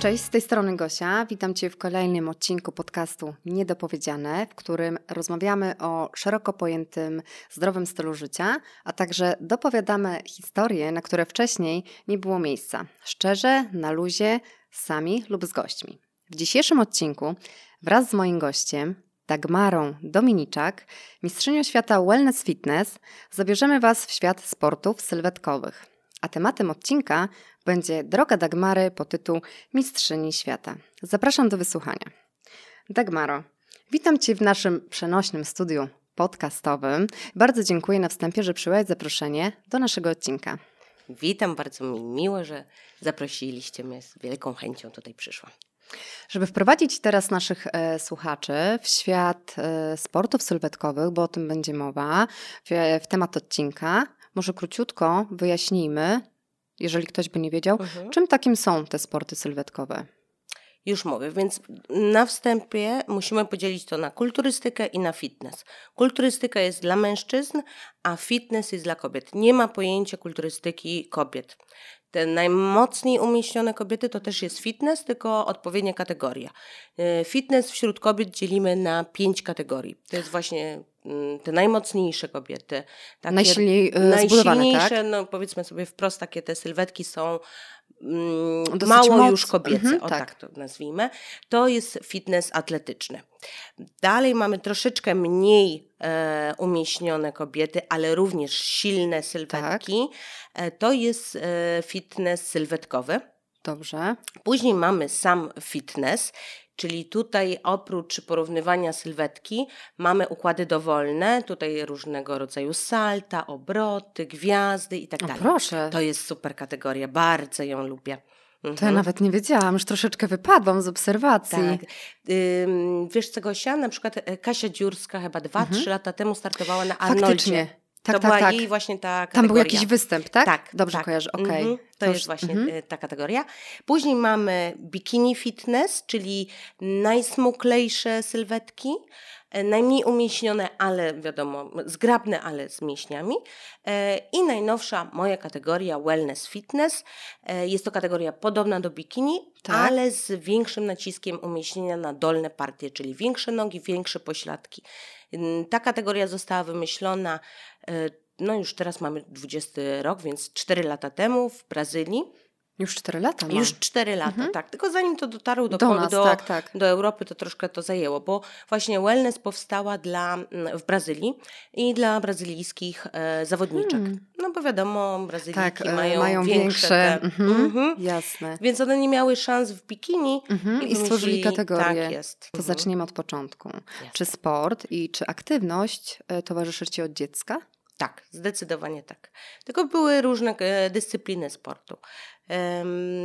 Cześć, z tej strony Gosia. Witam Cię w kolejnym odcinku podcastu Niedopowiedziane, w którym rozmawiamy o szeroko pojętym zdrowym stylu życia, a także dopowiadamy historie, na które wcześniej nie było miejsca. Szczerze, na luzie, sami lub z gośćmi. W dzisiejszym odcinku wraz z moim gościem, Dagmarą Dominiczak, mistrzynią świata Wellness Fitness, zabierzemy Was w świat sportów sylwetkowych. A tematem odcinka będzie Droga Dagmary po tytuł Mistrzyni Świata. Zapraszam do wysłuchania. Dagmaro, witam Cię w naszym przenośnym studiu podcastowym. Bardzo dziękuję na wstępie, że przyjąłeś zaproszenie do naszego odcinka. Witam, bardzo mi miło, że zaprosiliście mnie. Z wielką chęcią tutaj przyszłam. Żeby wprowadzić teraz naszych e, słuchaczy w świat e, sportów sylwetkowych, bo o tym będzie mowa, w, w temat odcinka, może króciutko wyjaśnijmy, jeżeli ktoś by nie wiedział, mhm. czym takim są te sporty sylwetkowe. Już mówię, więc na wstępie musimy podzielić to na kulturystykę i na fitness. Kulturystyka jest dla mężczyzn, a fitness jest dla kobiet. Nie ma pojęcia kulturystyki kobiet. Te najmocniej umieśnione kobiety to też jest fitness, tylko odpowiednia kategoria. E, fitness wśród kobiet dzielimy na pięć kategorii. To jest właśnie te najmocniejsze kobiety. Takie Najsilniej, e, najsilniejsze, tak? no powiedzmy sobie wprost, takie te sylwetki są mm, mało moc... już kobiece, mhm, o tak. tak to nazwijmy. To jest fitness atletyczny. Dalej mamy troszeczkę mniej e, umieśnione kobiety, ale również silne sylwetki. Tak. E, to jest e, fitness sylwetkowy. Dobrze. Później mamy sam fitness, Czyli tutaj oprócz porównywania sylwetki mamy układy dowolne, tutaj różnego rodzaju salta, obroty, gwiazdy i tak dalej. Proszę. To jest super kategoria, bardzo ją lubię. Mhm. To ja nawet nie wiedziałam, już troszeczkę wypadłam z obserwacji. Tak. Ym, wiesz co, Gosia? Na przykład e, Kasia Dziurska chyba dwa, mhm. trzy lata temu startowała na Arnoldzie. Faktycznie. Tak, to tak, była tak. jej właśnie ta kategoria. Tam był jakiś występ, tak? Tak. Dobrze tak. kojarzę, okej. Okay. Mhm. To, to, jest właśnie mhm. ta kategoria. Później mamy bikini fitness, czyli najsmuklejsze sylwetki. E, najmniej umieśnione, ale wiadomo, zgrabne, ale z mięśniami. E, I najnowsza moja kategoria Wellness Fitness. E, jest to kategoria podobna do bikini, tak. ale z większym naciskiem umieśnienia na dolne partie, czyli większe nogi, większe pośladki. Ta kategoria została wymyślona, no już teraz mamy 20 rok, więc 4 lata temu w Brazylii. Już 4 lata ma. Już 4 lata, mhm. tak. Tylko zanim to dotarło do, do, nas, do, tak, tak. do Europy, to troszkę to zajęło, bo właśnie wellness powstała dla, mm, w Brazylii i dla brazylijskich e, zawodniczek. Hmm. No bo wiadomo, Brazylijki tak, e, mają, mają większe, te, mhm. Mhm. jasne. Więc one nie miały szans w bikini mhm. i, i stworzyli kategorię. Tak jest. To zaczniemy od początku. Jasne. Czy sport i czy aktywność e, towarzyszy Ci od dziecka? Tak, zdecydowanie tak. Tylko były różne e, dyscypliny sportu.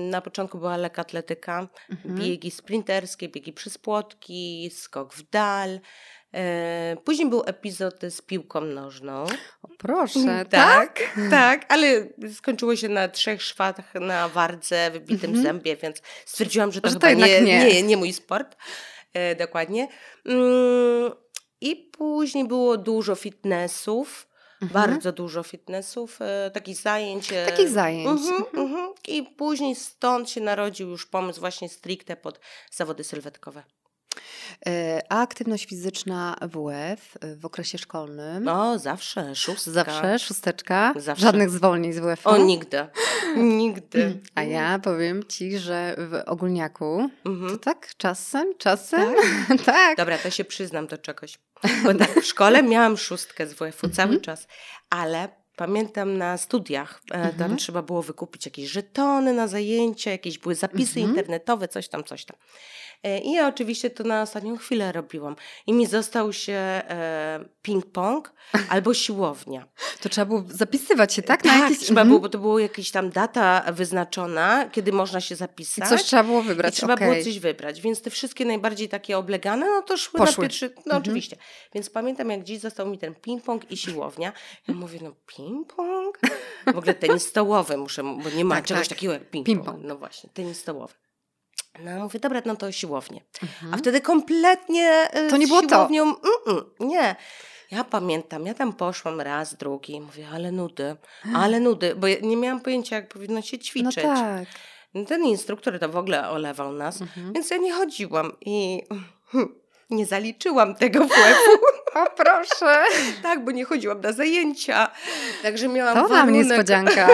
Na początku była lekkoatletyka, mhm. biegi sprinterskie, biegi przez płotki, skok w dal. E, później był epizod z piłką nożną. O proszę, tak? Tak, tak ale skończyło się na trzech szwach na wardze, wybitym mhm. zębie, więc stwierdziłam, że to, że to nie, nie. nie, nie mój sport. E, dokładnie. Mm, I później było dużo fitnessów. Mhm. Bardzo dużo fitnessów, e, takich zajęć. E, takich zajęć. Mhm, mhm. mhm. I później stąd się narodził już pomysł właśnie stricte pod zawody sylwetkowe. E, a aktywność fizyczna WF w okresie szkolnym? No, zawsze, szóstka. Zawsze, szósteczka? Zawsze. Żadnych zwolnień z WF? O, nigdy. nigdy. A ja powiem Ci, że w ogólniaku mhm. to tak czasem, czasem, tak? tak. Dobra, to się przyznam do czegoś. Bo tak, w szkole miałam szóstkę z WF-u cały mhm. czas, ale pamiętam na studiach, e, tam mhm. trzeba było wykupić jakieś żetony na zajęcia, jakieś były zapisy mhm. internetowe, coś tam, coś tam. E, I ja oczywiście to na ostatnią chwilę robiłam. I mi został się e, ping-pong albo siłownia. To trzeba było zapisywać się, tak? Na tak, jakieś... trzeba było, bo to była jakaś tam data wyznaczona, kiedy można się zapisać. I coś trzeba było wybrać, I trzeba okay. było coś wybrać. Więc te wszystkie najbardziej takie oblegane, no to szły Poszły. na pierwszy... No mhm. oczywiście. Więc pamiętam, jak dziś został mi ten ping-pong i siłownia. Ja mówię, no ping-pong? W ogóle tenis stołowy muszę, bo nie ma tak, czegoś tak. takiego jak ping-pong. Ping no właśnie, tenis stołowy. No mówię, dobra, no to siłownię. Mhm. A wtedy kompletnie y, To nie było siłownią, to? Mm, nie. Ja pamiętam, ja tam poszłam raz, drugi, mówię, ale nudy, ale nudy, bo ja nie miałam pojęcia, jak powinno się ćwiczyć. No tak. Ten instruktor to w ogóle olewał nas, Mhm. więc ja nie chodziłam i hmm, nie zaliczyłam tego WF-u. O proszę! tak, bo nie chodziłam na zajęcia. Także miałam To warunek. niespodzianka.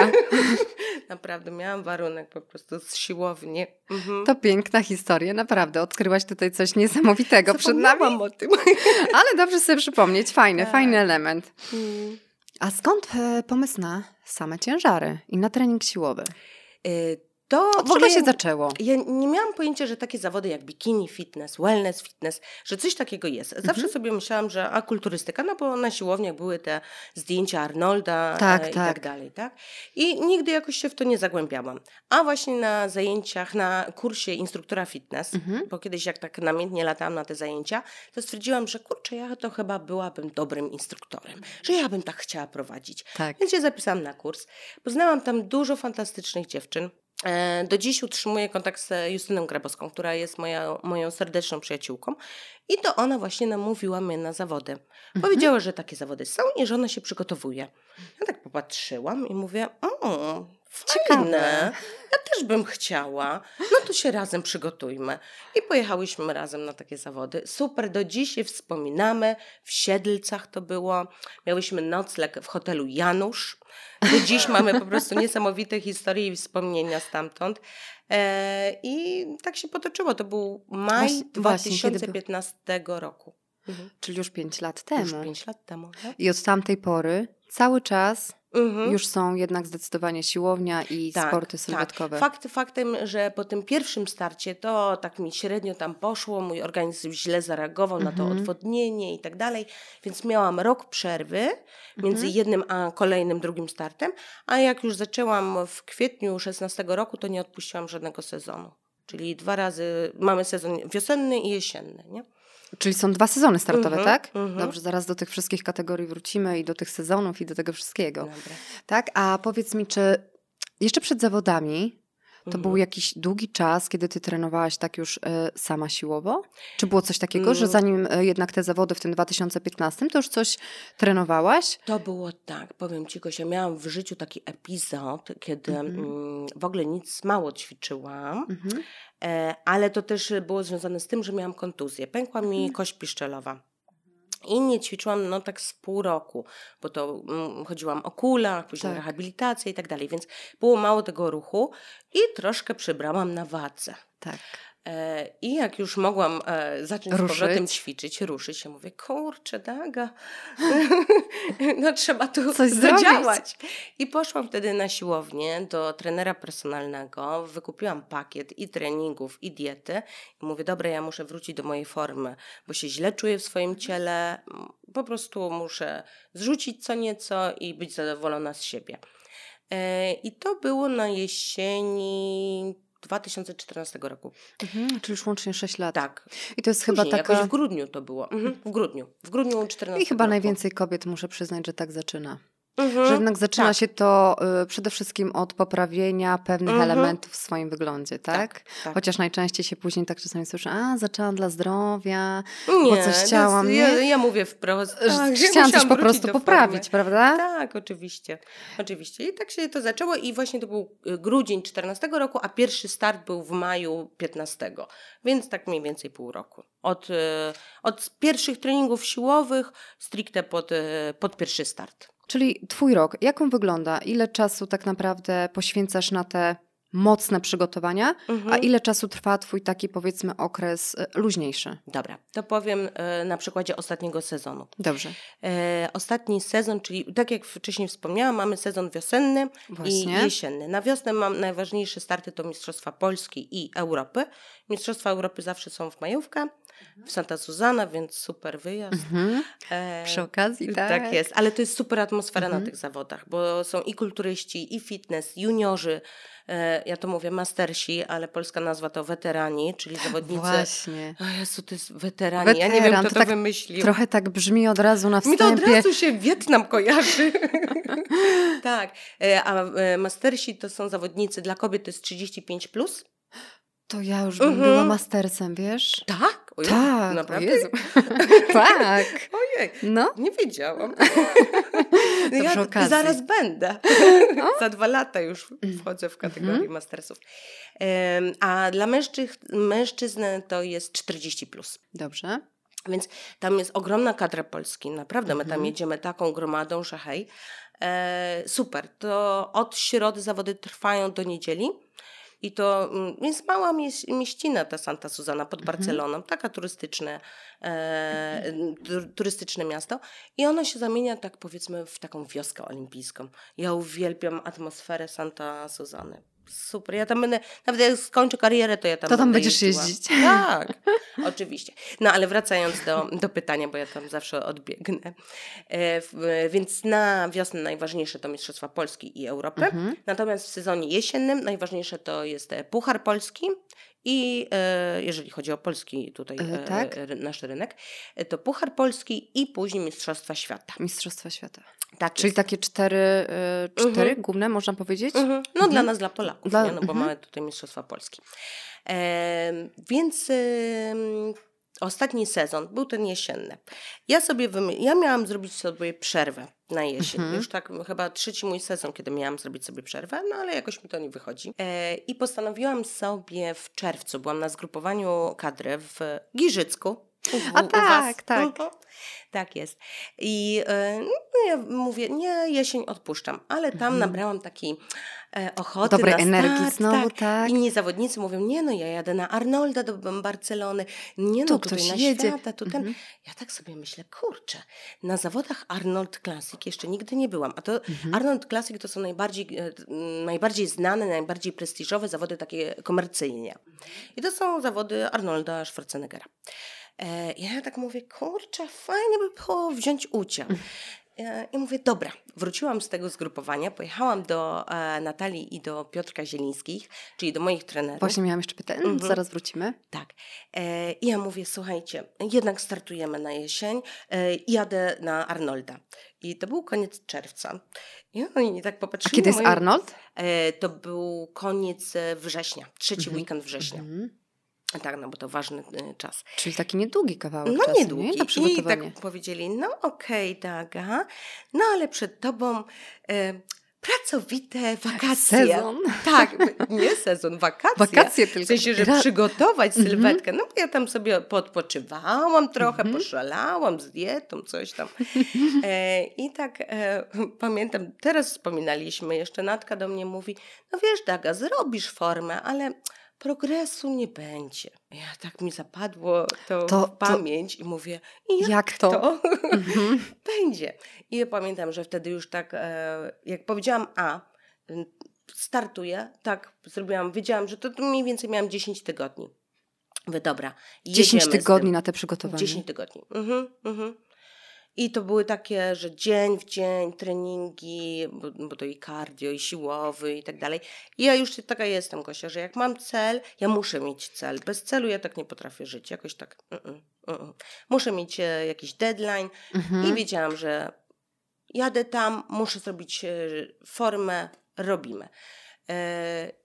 Naprawdę, miałam warunek po prostu z siłowni. Mhm. To piękna historia, naprawdę. Odkryłaś tutaj coś niesamowitego przed nami. O tym. Ale dobrze sobie przypomnieć. Fajny, Tak. fajny element. Mm. A skąd e, pomysł na same ciężary i na trening siłowy? Y, To Od w ogóle się zaczęło? Ja nie miałam pojęcia, że takie zawody jak bikini fitness, wellness fitness, że coś takiego jest. Zawsze Mhm. sobie myślałam, że a kulturystyka, no bo na siłowniach były te zdjęcia Arnolda Tak, e, i tak. tak dalej, tak? I nigdy jakoś się w to nie zagłębiałam. A właśnie na zajęciach, na kursie instruktora fitness, Mhm. bo kiedyś jak tak namiętnie latałam na te zajęcia, to stwierdziłam, że kurczę, ja to chyba byłabym dobrym instruktorem, że ja bym tak chciała prowadzić. Tak. Więc się zapisałam na kurs. Poznałam tam dużo fantastycznych dziewczyn. E, Do dziś utrzymuję kontakt z Justyną Grabowską, która jest moja, moją serdeczną przyjaciółką. I to ona właśnie namówiła mnie na zawody. Mhm. Powiedziała, że takie zawody są i że ona się przygotowuje. Ja tak popatrzyłam i mówię, o, Ciekawe. Fajne, ja też bym chciała. No to się razem przygotujmy. I pojechałyśmy razem na takie zawody. Super, do dziś je wspominamy. W Siedlcach to było. Miałyśmy nocleg w hotelu Janusz. Do dziś mamy po prostu niesamowite historie i wspomnienia stamtąd. E, I tak się potoczyło. To był maj Właśnie- właśnie, kiedy był? 2015 roku. Mhm. Czyli już 5 lat Już temu. 5 lat temu. Tak? I od tamtej pory cały czas Mhm. już są jednak zdecydowanie siłownia i Tak, sporty tak. sylwetkowe. Fakt faktem, że po tym pierwszym starcie to tak mi średnio tam poszło, mój organizm źle zareagował na to Mhm. odwodnienie i tak dalej, więc miałam rok przerwy między Mhm. jednym a kolejnym, drugim startem, a jak już zaczęłam w kwietniu 16 roku, to nie odpuściłam żadnego sezonu. Czyli dwa razy mamy sezon wiosenny i jesienny, nie? Czyli są dwa sezony startowe, Mhm, tak? mhm. Dobrze, zaraz do tych wszystkich kategorii wrócimy i do tych sezonów i do tego wszystkiego. Dobra. Tak, a powiedz mi, czy jeszcze przed zawodami to Mhm. był jakiś długi czas, kiedy ty trenowałaś tak już e, sama siłowo? Czy było coś takiego, że Mm. zanim e, jednak te zawody w tym 2015, to już coś trenowałaś? To było tak, powiem Ci Gosia, miałam w życiu taki epizod, kiedy Mhm. mm, w ogóle nic mało ćwiczyłam, Mhm. E, ale to też było związane z tym, że miałam kontuzję. Pękła mi Mhm. kość piszczelowa. I nie ćwiczyłam no tak z pół roku, bo to mm, chodziłam o kulach, później Tak. rehabilitacja i tak dalej, więc było mało tego ruchu i troszkę przybrałam na wadze. Tak. E, I jak już mogłam e, zacząć Ruszyć. z powrotem ćwiczyć, ruszyć, ja mówię, kurczę, Daga, no trzeba tu Coś zadziałać. I poszłam wtedy na siłownię do trenera personalnego, wykupiłam pakiet i treningów, i diety. I mówię, dobra, ja muszę wrócić do mojej formy, bo się źle czuję w swoim ciele, m, po prostu muszę zrzucić co nieco i być zadowolona z siebie. E, I to było na jesieni 2014 roku. Mhm. Czyli już łącznie 6 lat. Tak. I to jest chyba taka... jakoś w grudniu to było. Mhm, w grudniu. W grudniu 14 I chyba roku. najwięcej kobiet, muszę przyznać, że tak zaczyna. Mhm. Że jednak zaczyna tak. się to y, przede wszystkim od poprawienia pewnych Mhm. elementów w swoim wyglądzie, tak? tak. Chociaż najczęściej się później tak czasami słyszę, a zaczęłam dla zdrowia, Nie, coś to chciałam, jest- Ja, nie? ja mówię wprost. tak, że chciałam coś po prostu poprawić, prawda? Tak, oczywiście. Oczywiście. I tak się to zaczęło i właśnie to był y, grudzień 14 roku, a pierwszy start był w maju 15. Więc tak mniej więcej pół roku. Od, y, od pierwszych treningów siłowych stricte pod, y, pod pierwszy start. Czyli twój rok, jak on wygląda? Ile czasu tak naprawdę poświęcasz na te mocne przygotowania, a Mhm. ile czasu trwa twój taki powiedzmy okres y, luźniejszy? Dobra, to powiem y, na przykładzie ostatniego sezonu. Dobrze, E, ostatni sezon, czyli tak jak wcześniej wspomniałam, mamy sezon wiosenny i właśnie. jesienny. Na wiosnę mam najważniejsze starty to Mistrzostwa Polski i Europy. Mistrzostwa Europy zawsze są w majówkę, w Santa Susana, więc super wyjazd. Mhm. E, Przy okazji, tak. tak jest, ale to jest super atmosfera Mhm. na tych zawodach, bo są i kulturyści, i fitness, juniorzy, e, ja to mówię mastersi, ale polska nazwa to weterani, czyli zawodnicy. Właśnie. O Jezu, to jest weterani, ja nie wiem Weteran, kto to tak wymyślił. Trochę tak brzmi od razu na Mi to wstępie. od razu się Wietnam kojarzy. tak, e, a e, mastersi to są zawodnicy dla kobiet to jest 35 plus. To ja już bym Mhm. była mastercem, wiesz? Tak, Ojej, Tak, naprawdę? Tak. Ojej, No, nie wiedziałam. Ja przy okazji. zaraz będę. Za dwa lata już wchodzę w kategorię Mhm. mastersów. Em, A dla mężczyzn, mężczyzn to jest 40 plus. dobrze. Więc tam jest ogromna kadra Polski. Naprawdę, my tam Mhm. jedziemy taką gromadą, że hej. E, super. To od środy zawody trwają do niedzieli. I to mm, jest mała mieś, mieścina ta Santa Susana pod Mhm. Barceloną, taka turystyczne, e, tu- turystyczne miasto. I ono się zamienia tak powiedzmy w taką wioskę olimpijską. Ja uwielbiam atmosferę Santa Susany. Super. Ja tam będę, nawet jak skończę karierę, to ja tam To tam będziesz jeździła. jeździć. Tak, oczywiście. No ale wracając do, do pytania, bo ja tam zawsze odbiegnę. E, w, więc na wiosnę najważniejsze to Mistrzostwa Polski i Europy. Mhm. Natomiast w sezonie jesiennym najważniejsze to jest e, Puchar Polski i e, jeżeli chodzi o polski tutaj E, e, tak. ry- nasz rynek, e, to Puchar Polski i później Mistrzostwa Świata. Mistrzostwa Świata. Tak Czyli jest. takie cztery, y, cztery Mhm. główne, można powiedzieć? Mhm. No dla nas, dla Polaków, Dla- nie? no bo mhm. mamy tutaj Mistrzostwa Polski. Em, więc em, ostatni sezon był ten jesienny. Ja sobie wymy- ja miałam zrobić sobie przerwę na jesień. Mhm. Już tak chyba trzeci mój sezon, kiedy miałam zrobić sobie przerwę, no ale jakoś mi to nie wychodzi. E, I postanowiłam sobie w czerwcu, byłam na zgrupowaniu kadry w Giżycku. U, A u was. tak, tak. Mhm. Tak jest. I e, no, ja mówię, nie, jesień odpuszczam, ale tam Mhm. nabrałam takiej e, ochoty Dobrej energii start, znowu, tak. tak. Inni zawodnicy mówią, nie no, ja jadę na Arnolda do Barcelony, nie no, Tu ktoś na jedzie. świata, tu ten. Mhm. Ja tak sobie myślę, kurczę, na zawodach Arnold Classic jeszcze nigdy nie byłam, a to Mhm. Arnold Classic to są najbardziej, e, najbardziej znane, najbardziej prestiżowe zawody takie komercyjnie. I to są zawody Arnolda Schwarzeneggera. E, ja tak mówię, kurczę, fajnie by było wziąć udział. E, I mówię, dobra, wróciłam z tego zgrupowania, pojechałam do e, Natalii i do Piotrka Zielińskich, czyli do moich trenerów. Właśnie miałam jeszcze pytanie, Mhm. zaraz wrócimy. Tak. E, I ja mówię, słuchajcie, jednak startujemy na jesień, e, i jadę na Arnolda. I to był koniec czerwca. I oni tak A popatrzyli kiedy na jest moje- Arnold? E, to był koniec września, trzeci Mhm. weekend września. Mhm. Tak, no bo to ważny e, czas. Czyli taki niedługi kawałek No czasu, niedługi. nie? I tak powiedzieli, no okej, Daga, no ale przed tobą e, pracowite wakacje. Sezon. Tak, nie sezon, wakacje. Wakacje W tylko. sensie, że przygotować Mhm. sylwetkę. No bo ja tam sobie podpoczywałam trochę, Mhm. poszalałam z dietą, coś tam. E, I tak e, pamiętam, teraz wspominaliśmy, jeszcze Natka do mnie mówi, no wiesz Daga, zrobisz formę, ale progresu nie będzie. Ja tak mi zapadło to, To- w to- pamięć i mówię, jak, Jak to? to Mhm. będzie? I pamiętam, że wtedy już tak, e, jak powiedziałam A, startuję, tak zrobiłam, wiedziałam, że to mniej więcej miałam 10 tygodni. Mówię, dobra, 10 jedziemy z tym. tygodni na te przygotowanie. 10 tygodni. Mhm, mhm. I to były takie, że dzień w dzień treningi, bo, bo to i cardio, i siłowy i tak dalej. I ja już taka jestem, Gosia, że jak mam cel, ja muszę mieć cel. Bez celu ja tak nie potrafię żyć. Jakoś tak. Mm-mm, mm-mm. Muszę mieć e, jakiś deadline Mhm. i wiedziałam, że jadę tam, muszę zrobić e, formę, robimy.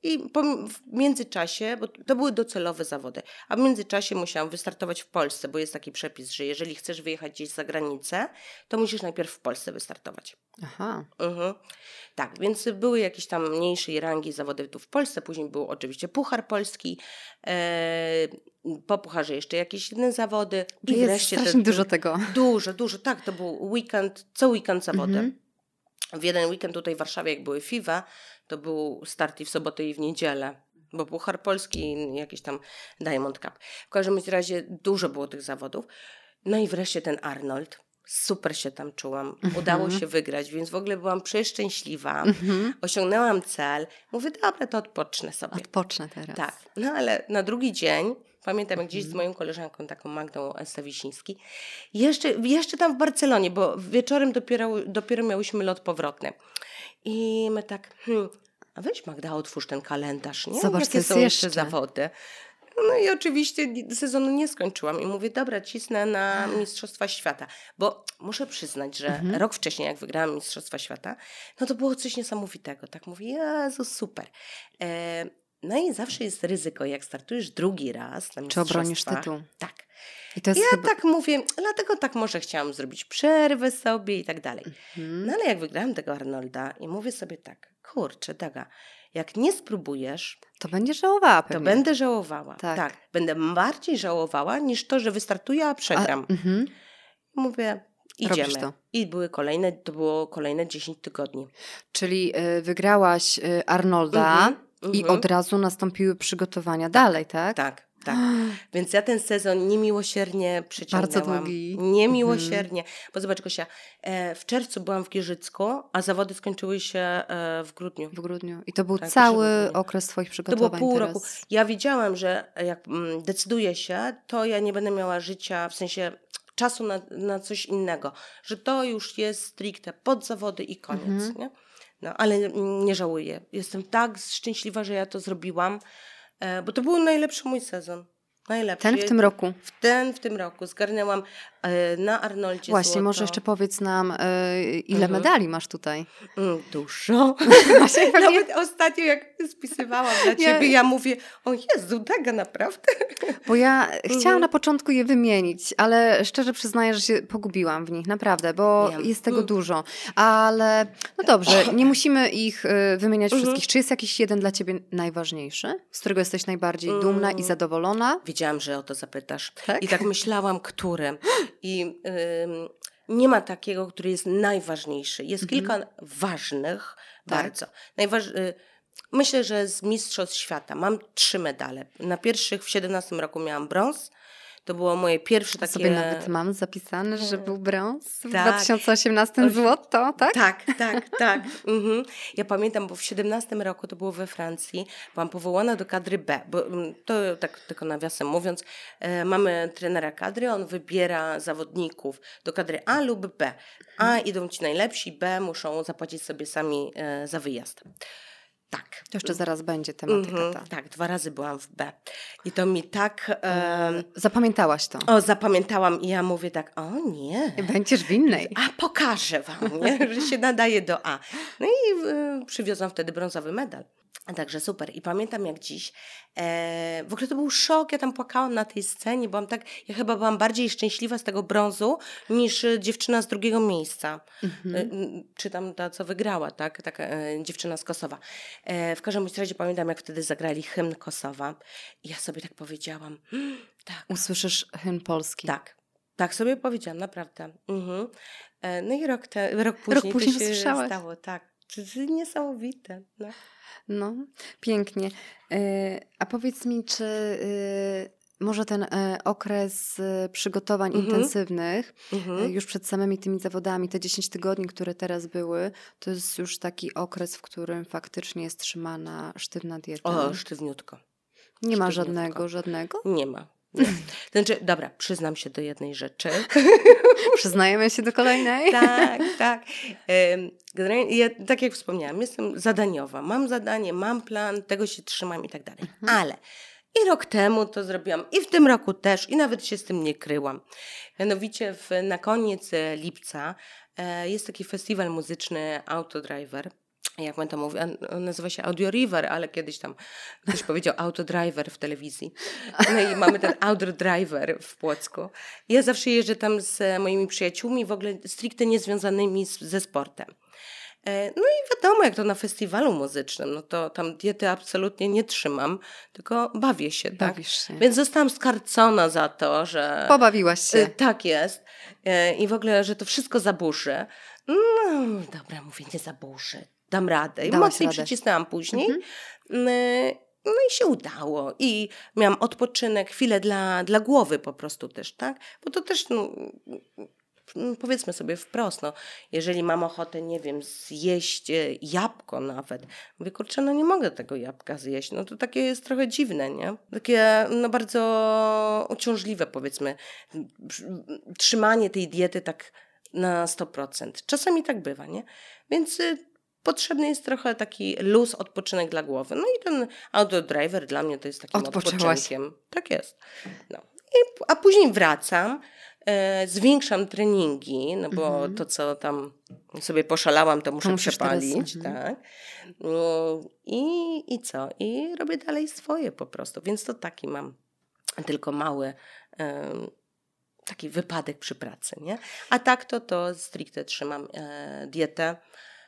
I w międzyczasie, bo to były docelowe zawody, a w międzyczasie musiałam wystartować w Polsce, bo jest taki przepis, że jeżeli chcesz wyjechać gdzieś za granicę, to musisz najpierw w Polsce wystartować. Aha. Mhm. Tak, więc były jakieś tam mniejszej rangi zawody tu w Polsce, później był oczywiście Puchar Polski, e, po Pucharze jeszcze jakieś inne zawody i jest wreszcie strasznie te, dużo tego. Dużo, dużo, tak, to był weekend, co weekend zawody. Mhm. W jeden weekend tutaj w Warszawie, jak były FIWA, to był start i w sobotę i w niedzielę. Bo Puchar Polski i jakiś tam Diamond Cup. W każdym razie dużo było tych zawodów. No i wreszcie ten Arnold. Super się tam czułam. Mhm. Udało się wygrać, więc w ogóle byłam przeszczęśliwa. Mhm. Osiągnęłam cel. Mówię, dobra, to odpocznę sobie. Odpocznę teraz. Tak, no ale na drugi dzień, pamiętam jak gdzieś z Mhm. moją koleżanką, taką Magdą Stawisiński, jeszcze, jeszcze tam w Barcelonie, bo wieczorem dopiero, dopiero miałyśmy lot powrotny. I my tak, hmm, a weź Magda, otwórz ten kalendarz, nie? Zobacz, Jakie są jeszcze. zawody. No i oczywiście sezonu nie skończyłam i mówię, dobra, cisnę na Mistrzostwa Świata, bo muszę przyznać, że Mhm. rok wcześniej, jak wygrałam Mistrzostwa Świata, no to było coś niesamowitego. Tak mówię, Jezu, super. E, No i zawsze jest ryzyko, jak startujesz drugi raz na Czy obronisz tytuł? Tak. I to jest Ja chyba... tak mówię, dlatego tak może chciałam zrobić przerwę sobie i tak dalej. Mhm. No ale jak wygrałam tego Arnolda i mówię sobie tak, kurczę, Daga, jak nie spróbujesz, To będziesz żałowała to pewnie. będę żałowała. Tak. Będę bardziej żałowała niż to, że wystartuję, a A, przegram. mhm. Mówię, Robisz idziemy. to. I były kolejne, to było kolejne 10 tygodni. Czyli y, wygrałaś y, Arnolda Mhm, i mhm. od razu nastąpiły przygotowania dalej, tak? Tak, tak. Więc ja ten sezon niemiłosiernie przeciągnęłam. Bardzo długi. Niemiłosiernie. Bo zobacz, Gosia, e, w czerwcu byłam w Giżycku, a zawody skończyły się e, w grudniu. W grudniu. I to był Tak, cały okres Twoich To przygotowań było pół teraz. roku. Ja wiedziałam, że jak mm, decyduję się, to ja nie będę miała życia, w sensie czasu na, na coś innego. Że to już jest stricte pod zawody i koniec. Mhm. Nie? No, ale mm, nie żałuję. Jestem tak szczęśliwa, że ja to zrobiłam, bo to był najlepszy mój sezon. Najlepszy. Ten w Ja- tym roku. W ten w tym roku. Zgarnęłam e, na Arnoldzie Właśnie, złoto. może jeszcze powiedz nam, y, ile Mhm. medali masz tutaj? Mm, dużo. Właśnie Nawet ostatnio jak spisywałam dla Ja- ciebie, ja mówię, o Jezu, Daga, naprawdę? Bo ja chciałam Mhm. na początku je wymienić, ale szczerze przyznaję, że się pogubiłam w nich, naprawdę, bo Wiem. jest tego Mm. dużo. Ale no dobrze, nie musimy ich y, wymieniać Mhm. wszystkich. Czy jest jakiś jeden dla ciebie najważniejszy, z którego jesteś najbardziej dumna i Mm. zadowolona? Wiedziałam, że o to zapytasz. Tak? I tak myślałam, którym. I ym, nie ma takiego, który jest najważniejszy. Jest Mhm. kilka ważnych, Tak. bardzo. Najważ... y, Myślę, że z Mistrzostw Świata mam trzy medale. Na pierwszych w 17 roku miałam brąz. To było moje pierwsze takie... Sobie nawet mam zapisane, że był brąz w Tak. 2018 Oś- złoto, tak? Tak, tak, tak. Mhm. Ja pamiętam, bo w 17 roku, to było we Francji, byłam powołana do kadry B, bo mm, to tak tylko nawiasem mówiąc, e, mamy trenera kadry, on wybiera zawodników do kadry A lub B. A idą ci najlepsi, B muszą zapłacić sobie sami e, za wyjazd. Tak. To jeszcze zaraz będzie tematyka Mhm, ta. tak, dwa razy byłam w B. I to mi tak... E, Zapamiętałaś to. o, zapamiętałam i ja mówię tak, o nie. Będziesz w innej. A pokażę wam, nie? że się nadaje do A. No i y, przywiozłam wtedy brązowy medal. Także super. I pamiętam jak dziś. E, w ogóle to był szok. Ja tam płakałam na tej scenie. Byłam tak, ja chyba byłam bardziej szczęśliwa z tego brązu niż y, dziewczyna z drugiego miejsca. Mhm. Y, y, czy tam ta, co wygrała, tak? Taka e, dziewczyna z Kosowa. E, w każdym razie pamiętam, jak wtedy zagrali hymn Kosowa. I ja sobie tak powiedziałam, "Mm, tak, Usłyszysz hymn polski. tak. Tak sobie powiedziałam, naprawdę. Mhm. E, No i rok, te, rok później, później to się stało, tak. To jest niesamowite. No. No, pięknie. E, A powiedz mi, czy e, może ten e, okres e, przygotowań Mhm. intensywnych, Mhm. już przed samymi tymi zawodami, te 10 tygodni, które teraz były, to jest już taki okres, w którym faktycznie jest trzymana sztywna dieta. O, sztywniutko. Nie ma żadnego, żadnego? Nie ma. Znaczy, dobra, przyznam się do jednej rzeczy. Przyznajemy się do kolejnej? tak, tak. Generalnie, ja, tak jak wspomniałam, jestem zadaniowa. Mam zadanie, mam plan, tego się trzymam i tak dalej. Mhm. Ale i rok temu to zrobiłam, i w tym roku też, i nawet się z tym nie kryłam. Mianowicie w, na koniec e, lipca e, jest taki festiwal muzyczny Autodriver. Jak man to mówi, on nazywa się Audio River, ale kiedyś tam ktoś powiedział Autodriver w telewizji. No i mamy ten Audio Driver w Płocku. Ja zawsze jeżdżę tam z e, moimi przyjaciółmi, w ogóle stricte niezwiązanymi z, ze sportem. E, No i wiadomo, jak to na festiwalu muzycznym, no to tam diety absolutnie nie trzymam, tylko bawię się, tak? Bawisz się. Więc zostałam skarcona za to, że... Pobawiłaś się. Tak jest. E, I w ogóle, że to wszystko zaburzy. No, dobra, mówię, nie zaburzy. Dam radę. I Dałaś mocniej radę. przycisnęłam później. Mhm. Y, No i się udało. I miałam odpoczynek, chwilę dla, dla głowy po prostu też, tak? Bo to też, no, mm, powiedzmy sobie wprost, no, jeżeli mam ochotę, nie wiem, zjeść e, jabłko nawet, mówię, kurczę, no nie mogę tego jabłka zjeść, no to takie jest trochę dziwne, nie? Takie, no bardzo uciążliwe, powiedzmy, trzymanie tej diety tak na 100%. Czasami tak bywa, nie? Więc y, potrzebny jest trochę taki luz, odpoczynek dla głowy. No i ten autodriver dla mnie to jest takim odpoczynkiem. Tak jest. No. I, a później wracam E, zwiększam treningi, no bo mhm. to, co tam sobie poszalałam, to muszę to przepalić. Teraz, mhm. tak. No, I, I co? I robię dalej swoje po prostu. Więc to taki mam tylko mały taki wypadek przy pracy, nie? A tak to to stricte trzymam e, dietę,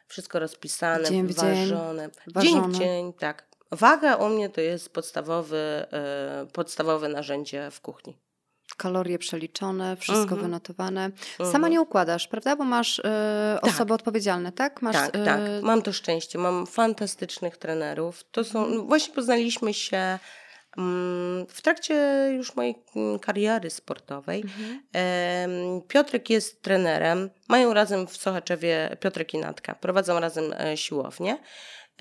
wszystko rozpisane, dzień ważone. Dzień w dzień, tak. Waga u mnie to jest podstawowy, e, podstawowe narzędzie w kuchni. Kalorie przeliczone, wszystko mhm. wynotowane. Mhm. Sama nie układasz, prawda? Bo masz tak. osoby odpowiedzialne, tak? Masz, tak, tak. Mam to szczęście. Mam fantastycznych trenerów. To są, mhm. właśnie poznaliśmy się w trakcie już mojej mm, kariery sportowej mhm. Piotrek jest trenerem. Mają razem w Sochaczewie Piotrek i Natka. Prowadzą razem e, siłownię.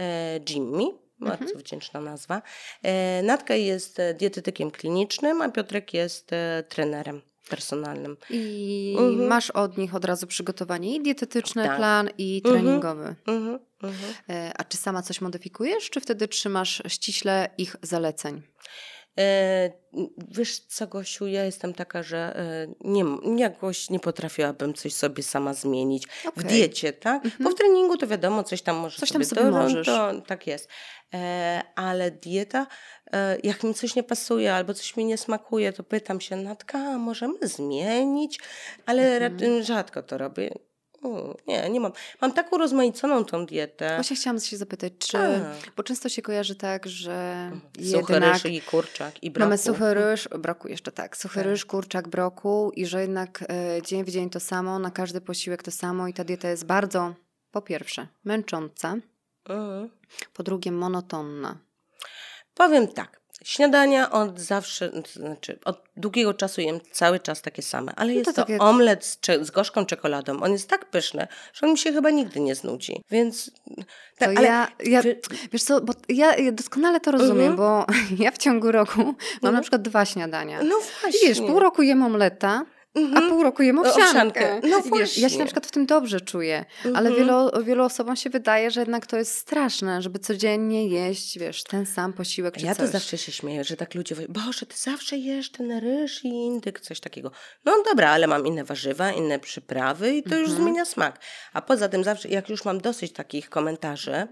E, Jimmy, bardzo mhm. wdzięczna nazwa. E, Natka jest dietetykiem klinicznym, a Piotrek jest trenerem personalnym. I mhm. masz od nich od razu przygotowanie i dietetyczne, tak. plan i mhm. treningowy. Mhm. Mhm. A czy sama coś modyfikujesz, czy wtedy trzymasz ściśle ich zaleceń? E, wiesz co, Gosiu, ja jestem taka, że e, nie, jakoś nie potrafiłabym coś sobie sama zmienić okay. w diecie, tak? Mhm. Bo w treningu to wiadomo, coś tam możesz coś tam sobie, sobie możesz. To, tak jest. E, ale dieta, jak mi coś nie pasuje albo coś mi nie smakuje, to pytam się, Natka, możemy zmienić? Ale mhm. rzadko to robię. Nie, nie mam. Mam taką rozmaiconą tą dietę. Właśnie chciałam się zapytać, czy. A. Bo często się kojarzy tak, że. Suchy jednak ryż i kurczak i broku. Mamy suchy ryż, broku jeszcze tak. Suchy tak. ryż, kurczak, broku i że jednak e, dzień w dzień to samo, na każdy posiłek to samo i ta dieta jest bardzo, po pierwsze, męcząca. Mhm. Po drugie, monotonna. Powiem tak. Śniadania od zawsze, znaczy od długiego czasu jem cały czas takie same, ale no jest to, to jak... omlet z, z, gorzką czekoladą. On jest tak pyszny, że on mi się chyba nigdy nie znudzi. Więc tak, to ale... ja, ja, wiesz co, bo ja doskonale to rozumiem, mhm. bo ja w ciągu roku mam mhm. na przykład dwa śniadania. No właśnie. I wiesz, pół roku jem omleta, Mhm. A pół roku jem owsiankę. owsiankę. No właśnie. Wiesz, ja się na przykład w tym dobrze czuję, mhm. ale wielu, wielu osobom się wydaje, że jednak to jest straszne, żeby codziennie jeść, wiesz, ten sam posiłek czy Ja coś. to zawsze się śmieję, że tak ludzie mówią, Boże, ty zawsze jesz ten ryż i indyk, coś takiego. No dobra, ale mam inne warzywa, inne przyprawy i to mhm. już zmienia smak. A poza tym zawsze, jak już mam dosyć takich komentarzy,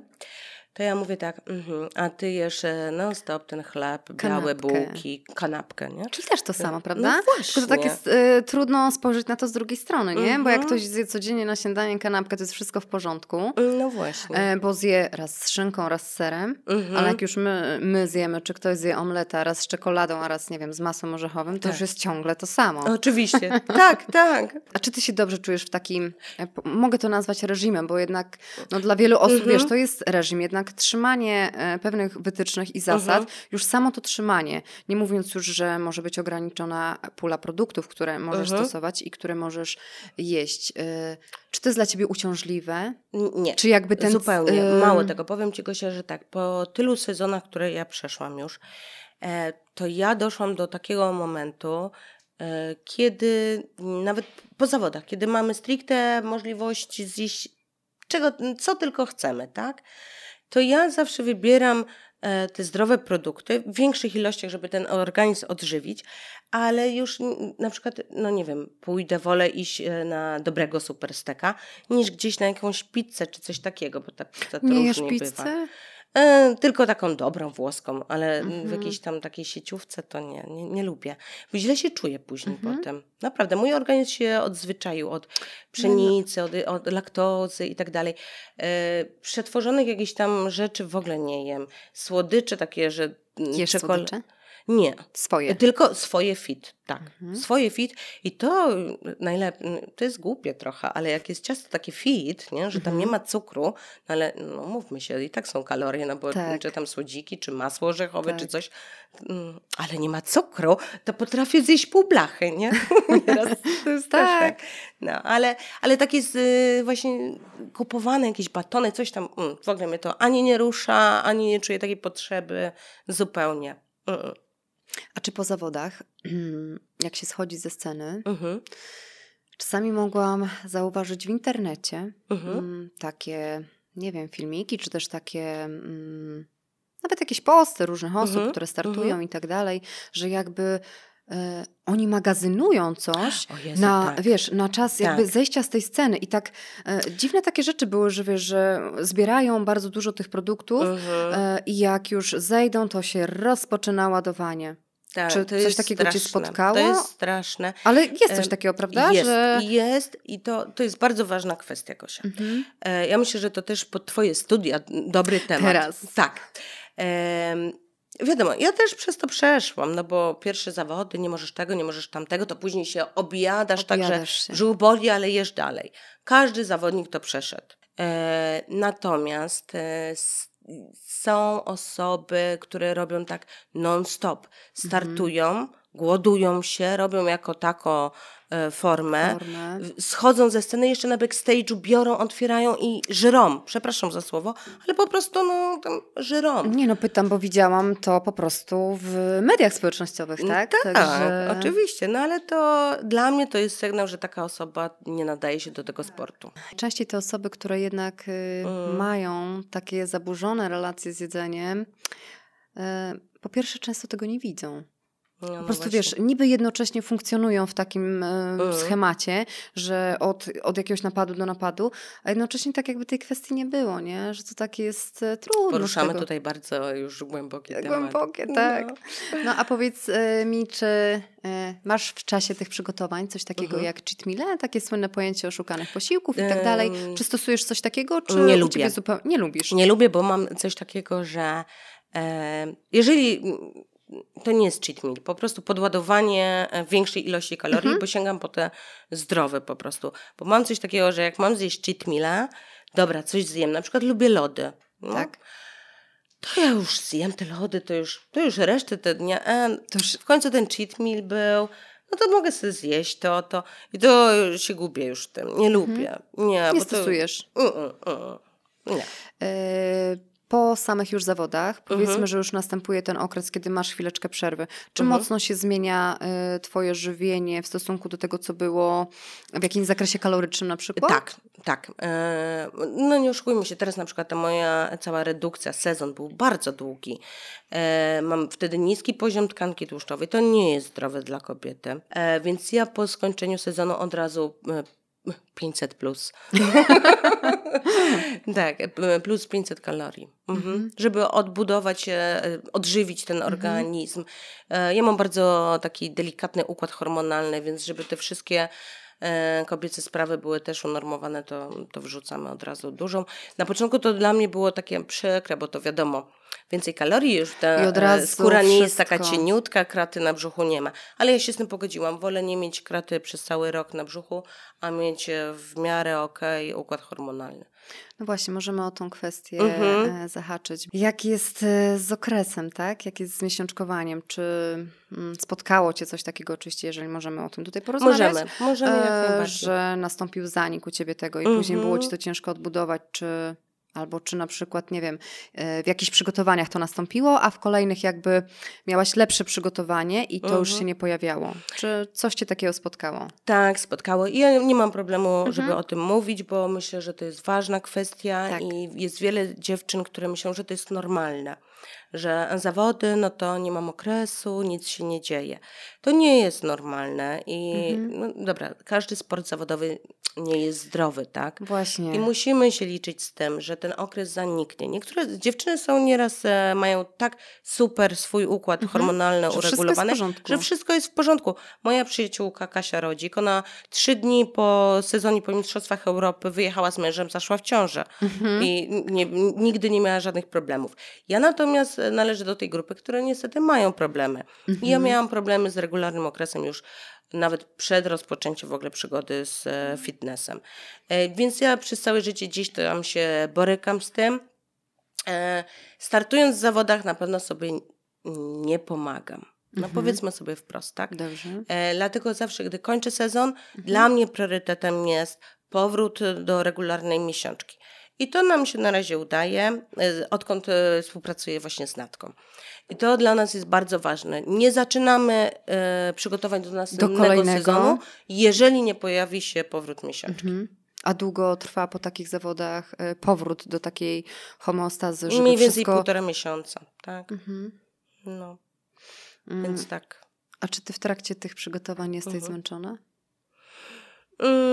to ja mówię tak, mm-hmm, a ty jesz e, non stop ten chleb, białe bułki, kanapkę, nie? Czyli też to samo, no prawda? No właśnie. Tylko to tak jest y, trudno spojrzeć na to z drugiej strony, nie? Mm-hmm. Bo jak mhm. ktoś zje codziennie na śniadanie kanapkę, to jest wszystko w porządku. No właśnie. E, bo zje raz z szynką, raz z serem, mm-hmm. ale jak już my, my zjemy, czy ktoś zje omleta raz z czekoladą, a raz, nie wiem, z masłem orzechowym, to tak. już jest ciągle to samo. Oczywiście, tak, tak. A czy ty się dobrze czujesz w takim, mogę to nazwać reżimem, bo jednak no, dla wielu osób, mhm. wiesz, to jest reżim, jednak jednak trzymanie e, pewnych wytycznych i zasad, mhm. już samo to trzymanie, nie mówiąc już, że może być ograniczona pula produktów, które możesz mhm. stosować i które możesz jeść. E, czy to jest dla ciebie uciążliwe? Nie. Czy jakby ten... Zupełnie. Mało tego. Powiem ci, Gosia, że tak, po tylu sezonach, które ja przeszłam już, e, to ja doszłam do takiego momentu, kiedy nawet po zawodach, kiedy mamy stricte możliwość zjeść czego, co tylko chcemy, tak? To ja zawsze wybieram e, te zdrowe produkty w większych ilościach, żeby ten organizm odżywić, ale już na przykład, no nie wiem, pójdę, wolę iść e, na dobrego supersteka, niż gdzieś na jakąś pizzę czy coś takiego, bo ta pizza to nie różnie bywa. E, tylko taką dobrą włoską, ale mhm. w jakiejś tam takiej sieciówce to nie, nie, nie lubię. Źle się czuję później mhm. potem. Naprawdę, mój organizm się odzwyczaił od pszenicy, od, od laktozy i tak dalej. E, przetworzonych jakichś tam rzeczy w ogóle nie jem. Słodycze takie, że... Jesz słodycze? Nie. Swoje. Tylko swoje fit, tak. Mhm. Swoje fit i to najlepiej, to jest głupie trochę, ale jak jest ciasto takie fit, nie, że tam mhm. nie ma cukru, no ale no mówmy się, i tak są kalorie, no bo tak. czy tam słodziki, czy masło orzechowe, tak. czy coś, mm, ale nie ma cukru, to potrafię zjeść pół blachy, nie? Nieraz to jest tak. No, ale, ale takie z, y, właśnie kupowane jakieś batony, coś tam, mm, w ogóle mnie to ani nie rusza, ani nie czuję takiej potrzeby zupełnie. Mm. A czy po zawodach, jak się schodzi ze sceny, mhm. czasami mogłam zauważyć w internecie. Mm, takie, nie wiem, filmiki, czy też takie mm, nawet jakieś posty różnych osób, mhm. które startują i tak dalej, że jakby e, oni magazynują coś Jezu, na, tak. wiesz, na czas jakby Tak. zejścia z tej sceny i tak e, dziwne takie rzeczy były, że wiesz, że zbierają bardzo dużo tych produktów Mhm. e, i jak już zejdą, to się rozpoczyna ładowanie. Tak, czy to coś takiego cię straszne. spotkało? To jest straszne. Ale jest coś takiego, prawda? Jest, Że... jest i to, to jest bardzo ważna kwestia, Gosia. Mhm. E, Ja myślę, że to też pod Twoje studia dobry temat. Teraz. Tak. Wiadomo, ja też przez to przeszłam, no bo pierwsze zawody, nie możesz tego, nie możesz tamtego, to później się objadasz, tak, że Objadasz się. brzuch boli, ale jesz dalej. Każdy zawodnik to przeszedł. E, natomiast e, są osoby, które robią tak non-stop. Startują, głodują się, robią jako tako e, formę. Formę. Schodzą ze sceny, jeszcze na backstage'u biorą, otwierają i żrą. Przepraszam za słowo, ale po prostu no, tam. Nie no, pytam, bo widziałam to po prostu w mediach społecznościowych, tak? Tak, Także- oczywiście, no ale to dla mnie to jest sygnał, że taka osoba nie nadaje się do tego sportu. Częściej te osoby, które jednak y, Mm. mają takie zaburzone relacje z jedzeniem, y, po pierwsze często tego nie widzą. No, Po no prostu właśnie. wiesz, niby jednocześnie funkcjonują w takim y, Mm. schemacie, że od, od jakiegoś napadu do napadu, a jednocześnie tak jakby tej kwestii nie było, nie? Że to takie jest trudno. z Poruszamy tutaj bardzo już głębokie tematy. Głębokie, tak. No a powiedz y, mi, czy masz w czasie tych przygotowań coś takiego Mhm. jak cheat meal, takie słynne pojęcie oszukanych posiłków i tak dalej? Czy stosujesz coś takiego, czy nie lubię. ciebie zupełnie nie lubisz? Nie lubię, bo mam coś takiego, że e, jeżeli to nie jest cheat meal, po prostu podładowanie e, większej ilości kalorii, Mhm. bo sięgam po te zdrowe po prostu. Bo mam coś takiego, że jak mam zjeść cheat meala, dobra, coś zjem, na przykład lubię lody. No, Tak? To ja już zjem te lody, to już, to już resztę tego dnia, e, To już w końcu ten cheat meal był, no to mogę sobie zjeść to, to. I to się gubię już w tym. Nie lubię. Nie, Mhm. nie bo to... stosujesz. Mm, mm, mm. Nie. Y, po samych już zawodach, powiedzmy, Mhm. że już następuje ten okres, kiedy masz chwileczkę przerwy. Czy Mhm. mocno się zmienia y, twoje żywienie w stosunku do tego, co było w jakimś zakresie kalorycznym na przykład? Tak, tak. E, No nie oszukujmy się, teraz na przykład ta moja cała redukcja, sezon był bardzo długi. E, Mam wtedy niski poziom tkanki tłuszczowej. To nie jest zdrowe dla kobiety. E, Więc ja po skończeniu sezonu od razu 500 plus. tak, plus 500 kalorii. Mhm. Mhm. Żeby odbudować, e, odżywić ten organizm. E, Ja mam bardzo taki delikatny układ hormonalny, więc żeby te wszystkie kobiece sprawy były też unormowane, to, to wrzucamy od razu dużą. Na początku to dla mnie było takie przykre, bo to wiadomo, więcej kalorii już, ta e, skóra nie jest taka cieniutka, kraty na brzuchu nie ma. Ale ja się z tym pogodziłam. Wolę nie mieć kraty przez cały rok na brzuchu, a mieć e, w miarę okej układ hormonalny. No właśnie, możemy o tą kwestię Mhm. e, zahaczyć. Jak jest e, z okresem, tak? Jak jest z miesiączkowaniem? Czy mm, spotkało Cię coś takiego, oczywiście, jeżeli możemy o tym tutaj porozmawiać? Możemy, możemy jak E, najbardziej. że nastąpił zanik u Ciebie tego i Mhm. później było Ci to ciężko odbudować, czy... Albo czy na przykład, nie wiem, e, w jakichś przygotowaniach to nastąpiło, a w kolejnych jakby miałaś lepsze przygotowanie i to już Mhm. się nie pojawiało. Czy coś Cię takiego spotkało? Tak, spotkało. I ja nie mam problemu, Mhm. żeby o tym mówić, bo myślę, że to jest ważna kwestia Tak. i jest wiele dziewczyn, które myślą, że to jest normalne. Że zawody, no to nie mam okresu, nic się nie dzieje. To nie jest normalne i Mhm. no, dobra, każdy sport zawodowy nie jest zdrowy, tak? Właśnie. I musimy się liczyć z tym, że ten okres zaniknie. Niektóre dziewczyny są nieraz, e, mają tak super swój układ Mhm. hormonalny Że wszystko uregulowany, porządku. że wszystko jest w porządku. Moja przyjaciółka Kasia Rodzik, ona trzy dni po sezonie po Mistrzostwach Europy wyjechała z mężem, zaszła w ciążę Mhm. i nie, nigdy nie miała żadnych problemów. Ja natomiast e, należę do tej grupy, które niestety mają problemy. I ja Mhm. miałam problemy z regularnym okresem już nawet przed rozpoczęciem w ogóle przygody z e, fitnessem. E, Więc ja przez całe życie gdzieś tam się borykam z tym. Startując w zawodach na pewno sobie nie pomagam. No Mhm. powiedzmy sobie wprost, tak? Dobrze. Dlatego zawsze, gdy kończę sezon, Mhm. dla mnie priorytetem jest powrót do regularnej miesiączki. I to nam się na razie udaje, e, odkąd e, współpracuję właśnie z Natką. I to dla nas jest bardzo ważne. Nie zaczynamy e, przygotowań do następnego kolejnego. sezonu, jeżeli nie pojawi się powrót miesiączki. Mhm. A długo trwa po takich zawodach powrót do takiej homeostazy, żeby Mniej więcej wszystko... półtora miesiąca, tak? Mhm. No, Mm. więc tak. A czy ty w trakcie tych przygotowań jesteś Mhm. zmęczona?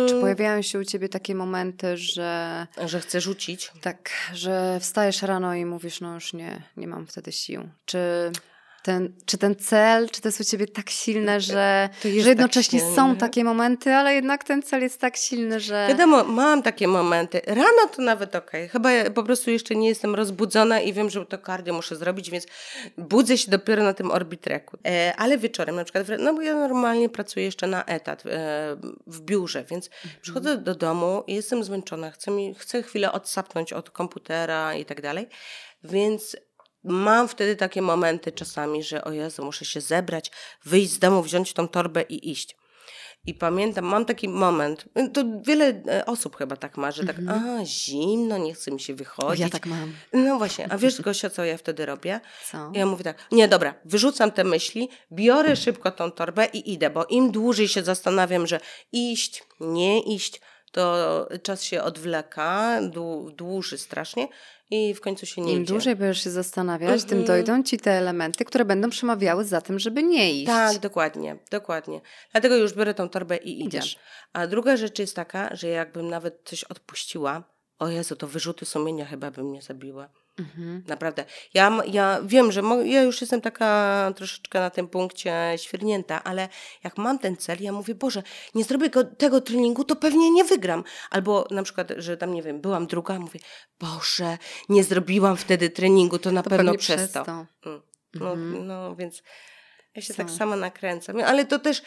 Czy pojawiają się u ciebie takie momenty, że Że chcę rzucić. tak, że wstajesz rano i mówisz, no już nie, nie mam wtedy sił? Czy ten, czy ten cel, czy to jest u ciebie tak silne, że, że jednocześnie tak są takie momenty, ale jednak ten cel jest tak silny, że... Wiadomo, mam takie momenty. Rano to nawet okej. Chyba ja po prostu jeszcze nie jestem rozbudzona i wiem, że to kardio muszę zrobić, więc budzę się dopiero na tym orbitreku. E, ale wieczorem na przykład, no bo ja normalnie pracuję jeszcze na etat e, w biurze, więc przychodzę do domu i jestem zmęczona. Chcę, mi, chcę chwilę odsapnąć od komputera i tak dalej. Więc mam wtedy takie momenty czasami, że o Jezu, muszę się zebrać, wyjść z domu, wziąć tą torbę i iść. I pamiętam, mam taki moment, to wiele e, osób chyba tak ma, że tak, a zimno, nie chce mi się wychodzić. ja tak mam. No właśnie, a wiesz Gosia, co ja wtedy robię? Co? Ja mówię tak, nie dobra, wyrzucam te myśli, biorę szybko tą torbę i idę, bo im dłużej się zastanawiam, że iść, nie iść, to czas się odwleka, dłu- dłuży strasznie i w końcu się nie Im idzie. dłużej będziesz się zastanawiać, tym Mhm. dojdą ci te elementy, które będą przemawiały za tym, żeby nie iść. Tak, dokładnie, dokładnie. Dlatego już biorę tą torbę i idę. Idziesz. A druga rzecz jest taka, że jakbym nawet coś odpuściła, o Jezu, to wyrzuty sumienia chyba by mnie zabiła. Mhm. Naprawdę. Ja, ja wiem, że mo- ja już jestem taka troszeczkę na tym punkcie świrnięta, ale jak mam ten cel, ja mówię, Boże, nie zrobię go, tego treningu, to pewnie nie wygram. Albo na przykład, że tam, nie wiem, byłam druga, mówię, Boże, nie zrobiłam wtedy treningu, to na To pewno przez to. to. Mm. No, Mhm. no więc ja się Co? tak sama nakręcam. Ale to też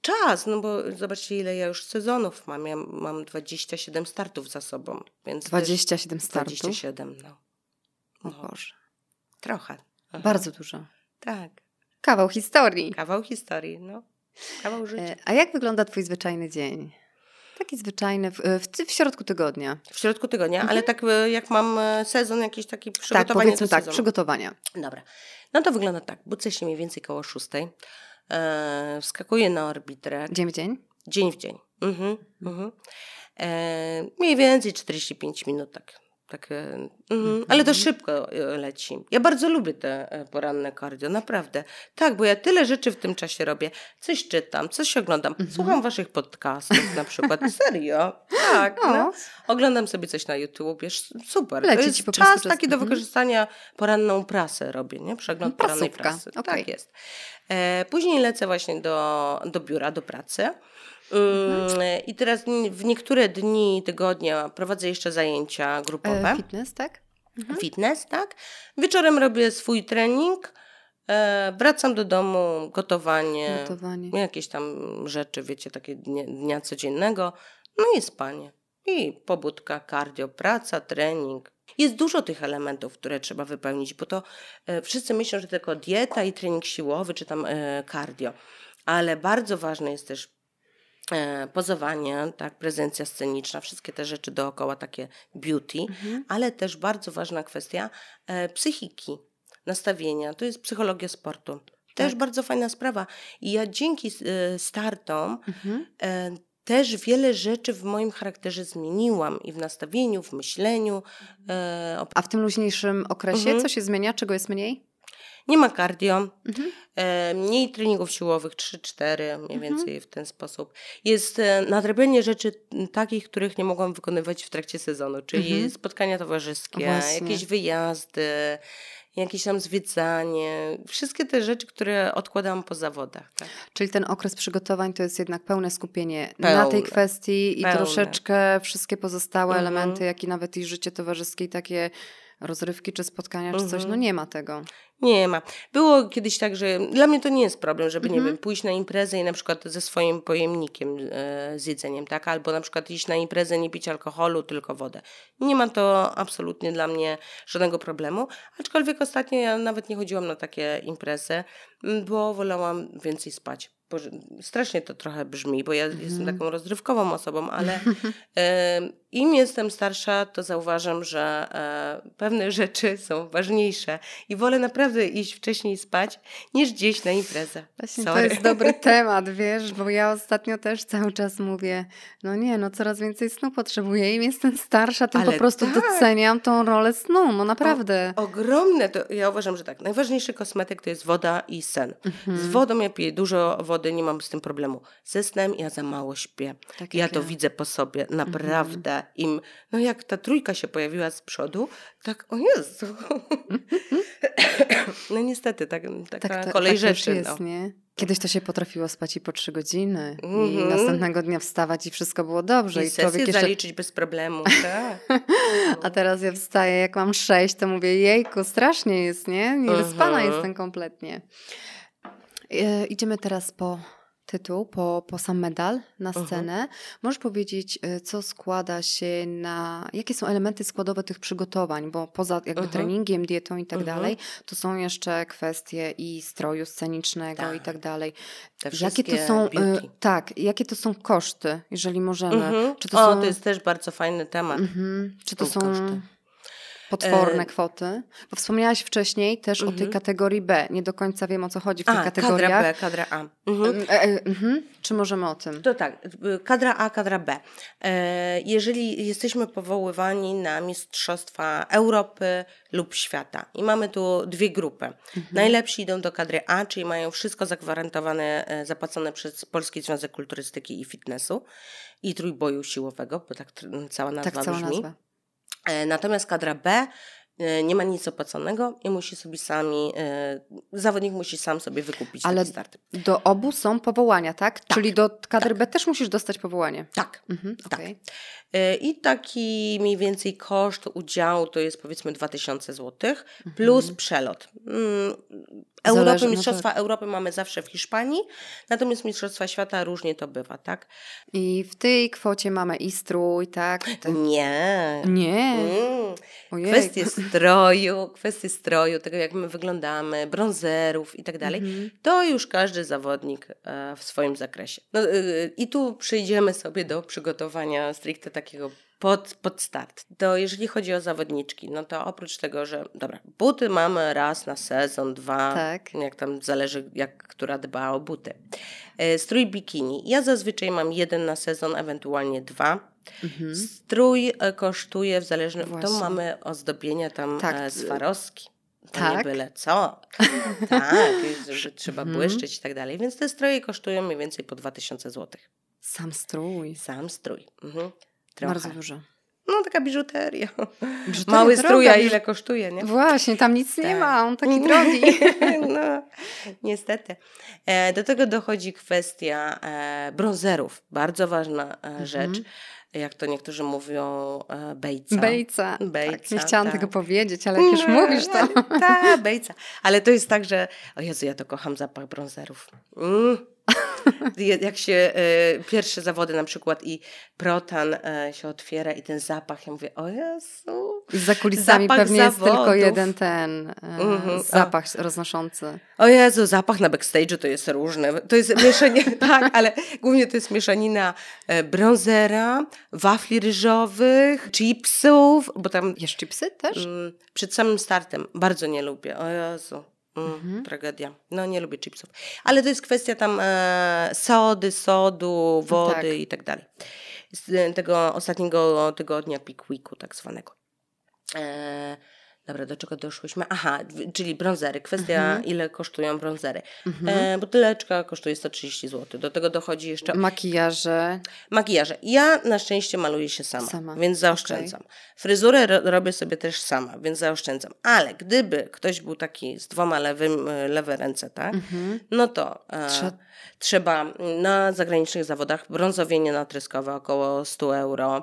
czas, no bo zobaczcie, ile ja już sezonów mam. Ja mam 27 startów za sobą, więc też 27 startów. 27, no. O No, trochę. Aha. Bardzo dużo. Tak. Kawał historii. Kawał historii, no. Kawał życia. E, A jak wygląda twój zwyczajny dzień? Taki zwyczajny, w, w, w środku tygodnia. W środku tygodnia, ale tak e, jak mam e, sezon, jakiś taki Tak, przygotowanie powiedzmy do tak, sezonu. przygotowania. Dobra. No to wygląda tak. Budzę się mniej więcej koło szóstej. E, wskakuję na orbitrę. Dzień w dzień? Dzień w dzień. Mhm, mhm. E, mniej więcej 45 minut, tak. Tak e, mhm. Ale to szybko e, leci. Ja bardzo lubię te e, poranne cardio, naprawdę. Tak, bo ja tyle rzeczy w tym czasie robię. Coś czytam, coś oglądam. Słucham waszych podcastów na przykład. Serio? Tak. O. No. Oglądam sobie coś na YouTube. Wiesz, super. Leci to jest po prostu czas taki do Mhm. wykorzystania. Poranną prasę robię, nie? Przegląd porannej Prasówka, prasy. okej. Tak jest. E, później lecę właśnie do, do biura, do pracy. Mm, I teraz w niektóre dni tygodnia prowadzę jeszcze zajęcia grupowe. E, fitness, tak? Fitness, tak? Wieczorem robię swój trening. E, wracam do domu, gotowanie, Gotowanie. jakieś tam rzeczy, wiecie, takie dnia, dnia codziennego. No i spanie. I pobudka, cardio, praca, trening. Jest dużo tych elementów, które trzeba wypełnić, bo to e, wszyscy myślą, że tylko dieta i trening siłowy, czy tam e, cardio. Ale bardzo ważne jest też pozowanie, tak, prezencja sceniczna, wszystkie te rzeczy dookoła, takie beauty, Mhm. ale też bardzo ważna kwestia e, psychiki, nastawienia. To jest psychologia sportu. Też Tak. bardzo fajna sprawa. I ja dzięki e, startom Mhm. e, też wiele rzeczy w moim charakterze zmieniłam i w nastawieniu, w myśleniu. E, op- A w tym luźniejszym okresie Mhm. co się zmienia? Czego jest mniej? Nie ma cardio, Mhm. e, mniej treningów siłowych, 3-4 mniej Mhm. więcej w ten sposób. Jest e, nadrabianie rzeczy takich, których nie mogłam wykonywać w trakcie sezonu, czyli Mhm. spotkania towarzyskie, Właśnie. jakieś wyjazdy, jakieś tam zwiedzanie, wszystkie te rzeczy, które odkładałam po zawodach. Tak? Czyli ten okres przygotowań to jest jednak pełne skupienie na tej Pełne. kwestii i Pełne. troszeczkę wszystkie pozostałe Mhm. elementy, jak i nawet i życie towarzyskie, i takie rozrywki czy spotkania, czy coś, Mhm. no nie ma tego. Nie ma. Było kiedyś tak, że dla mnie to nie jest problem, żeby, nie Mhm. wiem, pójść na imprezę i na przykład ze swoim pojemnikiem e, z jedzeniem, tak? Albo na przykład iść na imprezę, nie pić alkoholu, tylko wodę. Nie ma to absolutnie dla mnie żadnego problemu. Aczkolwiek ostatnio ja nawet nie chodziłam na takie imprezy, bo wolałam więcej spać. Boże, strasznie to trochę brzmi, bo ja Mhm. jestem taką rozrywkową osobą, ale e, im jestem starsza, to zauważam, że e, pewne rzeczy są ważniejsze i wolę naprawdę iść wcześniej spać, niż gdzieś na imprezę. Właśnie to jest dobry temat, wiesz, bo ja ostatnio też cały czas mówię, no nie, no coraz więcej snu potrzebuję. Im jestem starsza, tym Ale po prostu tak. doceniam tą rolę snu, no naprawdę. Ogromne, to ja uważam, że tak, najważniejszy kosmetyk to jest woda i sen. Mhm. Z wodą ja piję dużo wody, nie mam z tym problemu. Ze snem ja za mało śpię. Tak Ja to widzę po sobie, naprawdę. Im, no jak ta trójka się pojawiła z przodu, tak, o Jezu. no niestety, tak, taka Tak, to, kolej tak rzeczy. już jest, no. nie? Kiedyś to się potrafiło spać i po trzy godziny i Mhm. następnego dnia wstawać i wszystko było dobrze. I I, człowiek jeszcze... zaliczyć bez problemu. Tak. A teraz ja wstaję, jak mam sześć, to mówię, jejku, strasznie jest, nie? Niewyspana Mhm. jestem kompletnie. E, idziemy teraz po tytuł, po, po sam medal na scenę. Możesz powiedzieć, e, co składa się na, jakie są elementy składowe tych przygotowań, bo poza jakby treningiem, dietą i tak dalej, to są jeszcze kwestie i stroju scenicznego i Tak. tak dalej. Te Jakie to są, e, beauty. tak, jakie to są koszty, jeżeli możemy? Mhm. Czy to o, są... to jest też bardzo fajny temat. Mhm. Czy to są koszty. Potworne E, kwotty? Bo wspomniałaś wcześniej też o tej Mhm. kategorii B. Nie do końca wiem o co chodzi w tych A, kategoriach. kadra B, kadra A. Mhm. E, e, mhm. Czy możemy o tym? To tak, kadra A, kadra B. E, Jeżeli jesteśmy powoływani na Mistrzostwa Europy lub świata i mamy tu dwie grupy. Mhm. Najlepsi idą do kadry A, czyli mają wszystko zagwarantowane, e, zapłacone przez Polski Związek Kulturystyki i Fitnessu i trójboju siłowego, bo tak cała nazwa Tak, cała brzmi. nazwa. E, Natomiast kadra B e, nie ma nic opłaconego i musi sobie sami, e, zawodnik musi sam sobie wykupić Ale taki start. Do obu są powołania, tak? Czyli do kadry B też musisz dostać powołanie. Tak. Mhm. Tak. E, I taki mniej więcej koszt udziału to jest powiedzmy 2000 zł Mhm. plus przelot. Mm, Europy, Zależy, no Mistrzostwa. Europy mamy zawsze w Hiszpanii, natomiast Mistrzostwa Świata różnie to bywa, tak? I w tej kwocie mamy i strój, tak? Te... Nie. Nie. Mm. Ojej. Kwestie stroju, kwestie stroju, tego jak my wyglądamy, bronzerów i tak dalej, Mhm. to już każdy zawodnik e, w swoim zakresie. No, y, I tu przejdziemy sobie do przygotowania stricte takiego pod, pod start. To jeżeli chodzi o zawodniczki, no to oprócz tego, że dobra, buty mamy raz na sezon, dwa, Tak. jak tam zależy, jak która dba o buty. E, Strój bikini. Ja zazwyczaj mam jeden na sezon, ewentualnie dwa. Mhm. Strój e, kosztuje w zależności. To mamy ozdobienia tam Tak, e, Swarovski. To nie tak. byle co. tak, że trzeba Mhm. błyszczeć i tak dalej. Więc te stroje kosztują mniej więcej po 2000 zł. Sam strój. Sam strój. Mhm. Trochę. Bardzo dużo. No taka biżuteria. Biżuteria Mały droga, strój, a biż- ile kosztuje, nie? Właśnie, tam nic nie Tak. ma, on taki drogi. no, niestety. E, do tego dochodzi kwestia e, bronzerów. Bardzo ważna e, rzecz. Mhm. Jak to niektórzy mówią, e, bejca. Bejca. Bejca, tak, nie chciałam tak. tego powiedzieć, ale jak już No, mówisz to... Tak, bejca. Ale to jest tak, że o Jezu, ja to kocham zapach bronzerów. Mm. Jak się e, pierwsze zawody na przykład i protan e, się otwiera i ten zapach, ja mówię, o Jezu. I za kulisami Zapach pewnie jest tylko zawodów. jeden ten e, Mhm, a. zapach roznoszący. O Jezu, zapach na backstage'u to jest różne. To jest mieszanie, tak, ale głównie to jest mieszanina bronzera, wafli ryżowych, chipsów, bo tam Jesz chipsy też? Mm, przed samym startem bardzo nie lubię. O Jezu. Mm, Mhm. Tragedia. No nie lubię chipsów. Ale to jest kwestia tam e, sody, sodu, wody tak. i tak dalej. Z tego ostatniego tygodnia Peak Weeku tak zwanego. E, dobra, do czego doszłyśmy? Aha, czyli brązery. Kwestia Mhm. ile kosztują brązery. Mhm. E, buteleczka kosztuje 130 zł. Do tego dochodzi jeszcze Makijaże. Makijaże. Ja na szczęście maluję się sama, Sama, więc zaoszczędzam. Fryzurę ro robię sobie też sama, więc zaoszczędzam. Ale gdyby ktoś był taki z dwoma lewym, e, lewe ręce, tak? Mhm. No to e, Trze- trzeba na zagranicznych zawodach brązowienie natryskowe około 100 euro.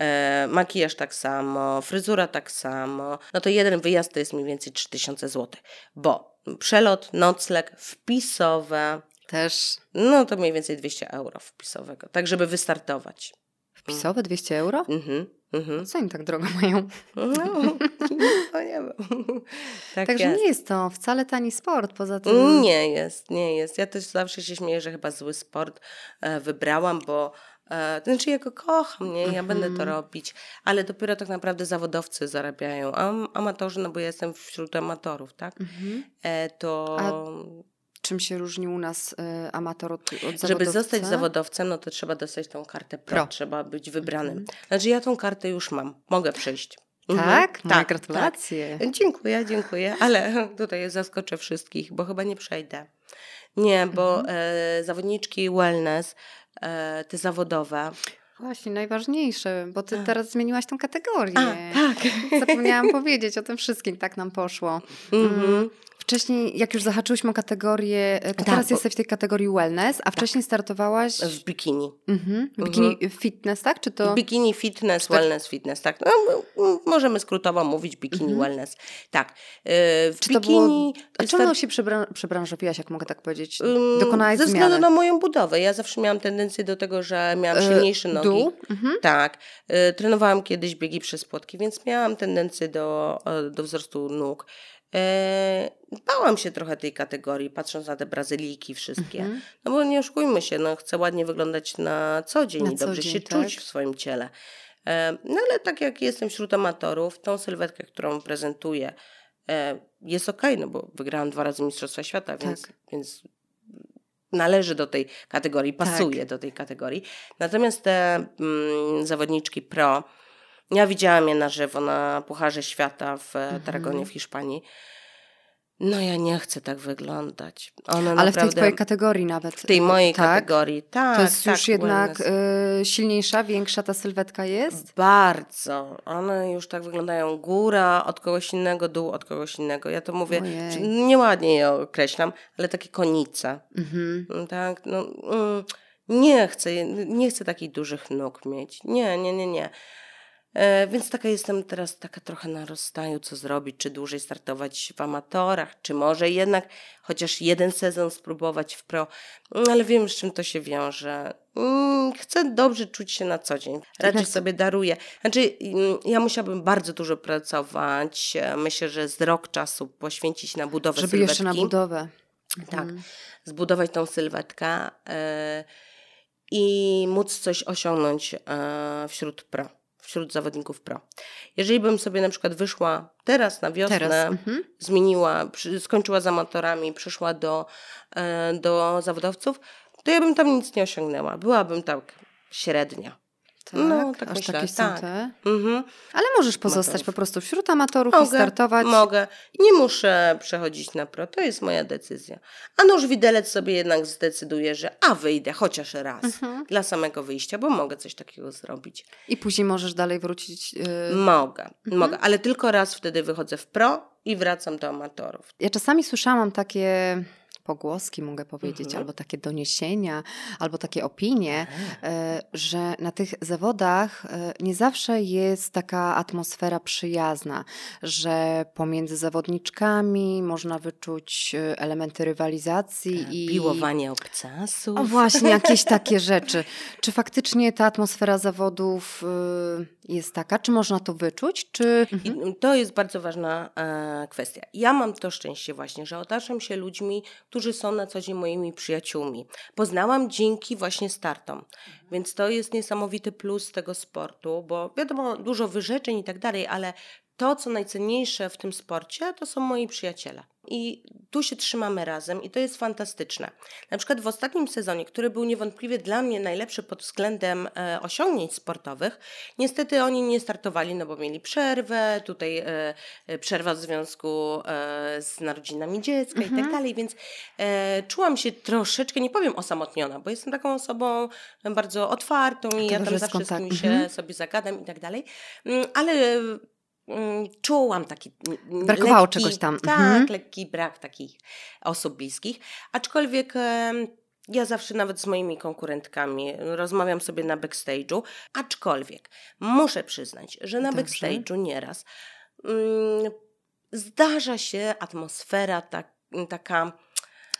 E, makijaż tak samo, fryzura tak samo. No to jeden wyjazd to jest mniej więcej 3000 zł, bo przelot, nocleg, wpisowe, Też no to mniej więcej 200 euro wpisowego, tak żeby wystartować. wpisowe 200 euro? Mhm, mhm. Co oni tak drogo mają? No, to nie wiem. tak Także jest. nie jest to wcale tani sport, poza tym... Nie jest, nie jest. Ja też zawsze się śmieję, że chyba zły sport e, wybrałam, bo to znaczy ja go kocham, nie? Ja będę to mhm. robić, ale dopiero tak naprawdę zawodowcy zarabiają, a amatorzy, no bo ja jestem wśród amatorów, tak? Mhm. E, to... A Czym się różni u nas y, amator od, od Żeby zostać zawodowcem, no to trzeba dostać tą kartę pro, pro. trzeba być wybranym. Mhm. Znaczy ja tą kartę już mam, mogę przejść. Mhm. Tak? Mhm. Tak, gratulacje. Tak. Dziękuję, dziękuję, ale tutaj zaskoczę wszystkich, bo chyba nie przejdę. Nie, bo mhm. e, zawodniczki wellness, e, te zawodowe, Właśnie, najważniejsze, bo ty teraz zmieniłaś tą kategorię. A, tak. Zapomniałam powiedzieć o tym wszystkim, tak nam poszło. Mm. Wcześniej, jak już zahaczyłyśmy o kategorię, to tak, teraz bo... jesteś w tej kategorii wellness, a tak. wcześniej startowałaś... W bikini. Mhm. Bikini mhm. fitness, tak? Czy to... Bikini fitness, tak. wellness fitness, tak. No, możemy skrótowo mówić bikini mhm. wellness. Tak. E, w Czy bikini... Było... A czemu się przebran przebranżowiłaś, jak mogę tak powiedzieć? Dokonałaś Ze względu zmiany. na moją budowę. Ja zawsze miałam tendencję do tego, że miałam e, silniejsze nogi. Dół? Mhm. Tak. E, trenowałam kiedyś biegi przez płotki, więc miałam tendencję do, do wzrostu nóg. E, bałam się trochę tej kategorii, patrząc na te Brazylijki wszystkie. Mhm. No bo nie oszukujmy się, no, chcę ładnie wyglądać na co dzień na i dobrze dzień, się tak? czuć w swoim ciele. E, no ale tak jak jestem wśród amatorów, tą sylwetkę, którą prezentuję, e, jest okej, okay, no bo wygrałam dwa razy Mistrzostwa Świata, tak. więc, więc należy do tej kategorii, pasuje tak. do tej kategorii. Natomiast te mm, zawodniczki pro, ja widziałam je na żywo na Pucharze Świata w mhm. Tarragonie w Hiszpanii. No ja nie chcę tak wyglądać. One Ale w tej twojej kategorii nawet. W tej mojej tak? kategorii, tak. To jest tak, już jednak y, silniejsza, większa ta sylwetka jest? Bardzo. One już tak wyglądają. Góra od kogoś innego, dół od kogoś innego. Ja to mówię, nieładnie je określam, ale takie konice. Mhm. Tak, no, mm, nie chcę, nie chcę takich dużych nóg mieć. Nie, nie, nie, nie. E, więc taka jestem teraz taka trochę na rozstaju, co zrobić, czy dłużej startować w amatorach, czy może jednak chociaż jeden sezon spróbować w pro, mm, ale wiem, z czym to się wiąże. Mm, chcę dobrze czuć się na co dzień. Raczej sobie daruję. Znaczy, mm, ja musiałabym bardzo dużo pracować. E, myślę, że z rok czasu poświęcić na budowę Żeby sylwetki. jeszcze na budowę. Tak, mhm. zbudować tą sylwetkę yy, i móc coś osiągnąć wśród pro wśród zawodników pro. Jeżeli bym sobie na przykład wyszła teraz na wiosnę, teraz. Mhm. zmieniła, skończyła z amatorami, przyszła do, e, do zawodowców, to ja bym tam nic nie osiągnęła. Byłabym tak średnia. Tak, no, tak aż myślę. takie są tak. te. Mhm. Ale możesz pozostać Amatorów. po prostu wśród amatorów mogę, i startować. Mogę. Nie muszę przechodzić na pro. To jest moja decyzja. A nóż widelec sobie jednak zdecyduje, że a wyjdę chociaż raz mhm. dla samego wyjścia, bo mogę coś takiego zrobić. I później możesz dalej wrócić. Yy... Mogę, mhm. mogę, ale tylko raz wtedy wychodzę w pro i wracam do amatorów. Ja czasami słyszałam takie pogłoski, mogę powiedzieć, mhm. albo takie doniesienia, albo takie opinie, e, że na tych zawodach e, nie zawsze jest taka atmosfera przyjazna, że pomiędzy zawodniczkami można wyczuć e, elementy rywalizacji i. Piłowanie obcasów. O właśnie, jakieś takie rzeczy. Czy faktycznie ta atmosfera zawodów jest taka? Czy można to wyczuć? Czy... Mhm. to jest bardzo ważna kwestia. Ja mam to szczęście właśnie, że otaczam się ludźmi, którzy są na co dzień moimi przyjaciółmi. Poznałam dzięki właśnie startom. Więc to jest niesamowity plus tego sportu, bo wiadomo, dużo wyrzeczeń i tak dalej, ale to, co najcenniejsze w tym sporcie, to są moi przyjaciele. I tu się trzymamy razem i to jest fantastyczne. Na przykład w ostatnim sezonie, który był niewątpliwie dla mnie najlepszy pod względem e, osiągnięć sportowych, niestety oni nie startowali, no bo mieli przerwę, tutaj e, e przerwa w związku e, z narodzinami dziecka mhm. i tak mhm. dalej, więc e, czułam się troszeczkę, nie powiem osamotniona, bo jestem taką osobą bardzo otwartą i ja tam zawsze z kimś mhm. sobie zagadam i tak dalej, mm, ale czułam taki Brakowało lekki, czegoś tam. Tak, mhm. lekki brak takich osób bliskich. Aczkolwiek ja zawsze nawet z moimi konkurentkami rozmawiam sobie na backstage'u, aczkolwiek muszę przyznać, że na Dobrze. backstage'u nieraz mm, zdarza się atmosfera tak, taka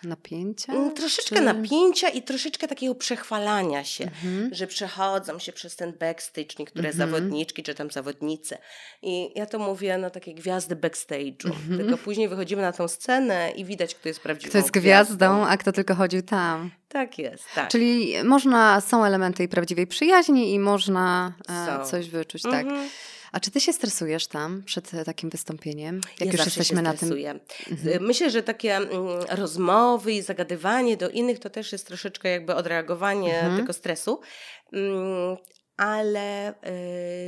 napięcia? Mm, troszeczkę czy... napięcia i troszeczkę takiego przechwalania się, Mhm. że przechodzą się przez ten backstage niektóre Mhm. zawodniczki czy tam zawodnice. I ja to mówię na takie gwiazdy backstage'u. Mhm. Tylko później wychodzimy na tą scenę i widać, kto jest prawdziwą Kto jest gwiazdą, a kto tylko chodził tam. Tak jest, tak. Czyli można, są elementy i prawdziwej przyjaźni i można e, coś wyczuć, tak. A czy ty się stresujesz tam przed e, takim wystąpieniem? Jak ja już jesteśmy na tym. stresuję. Mhm. Myślę, że takie mm, rozmowy i zagadywanie do innych to też jest troszeczkę jakby odreagowanie Mhm. tego stresu. Mm, Ale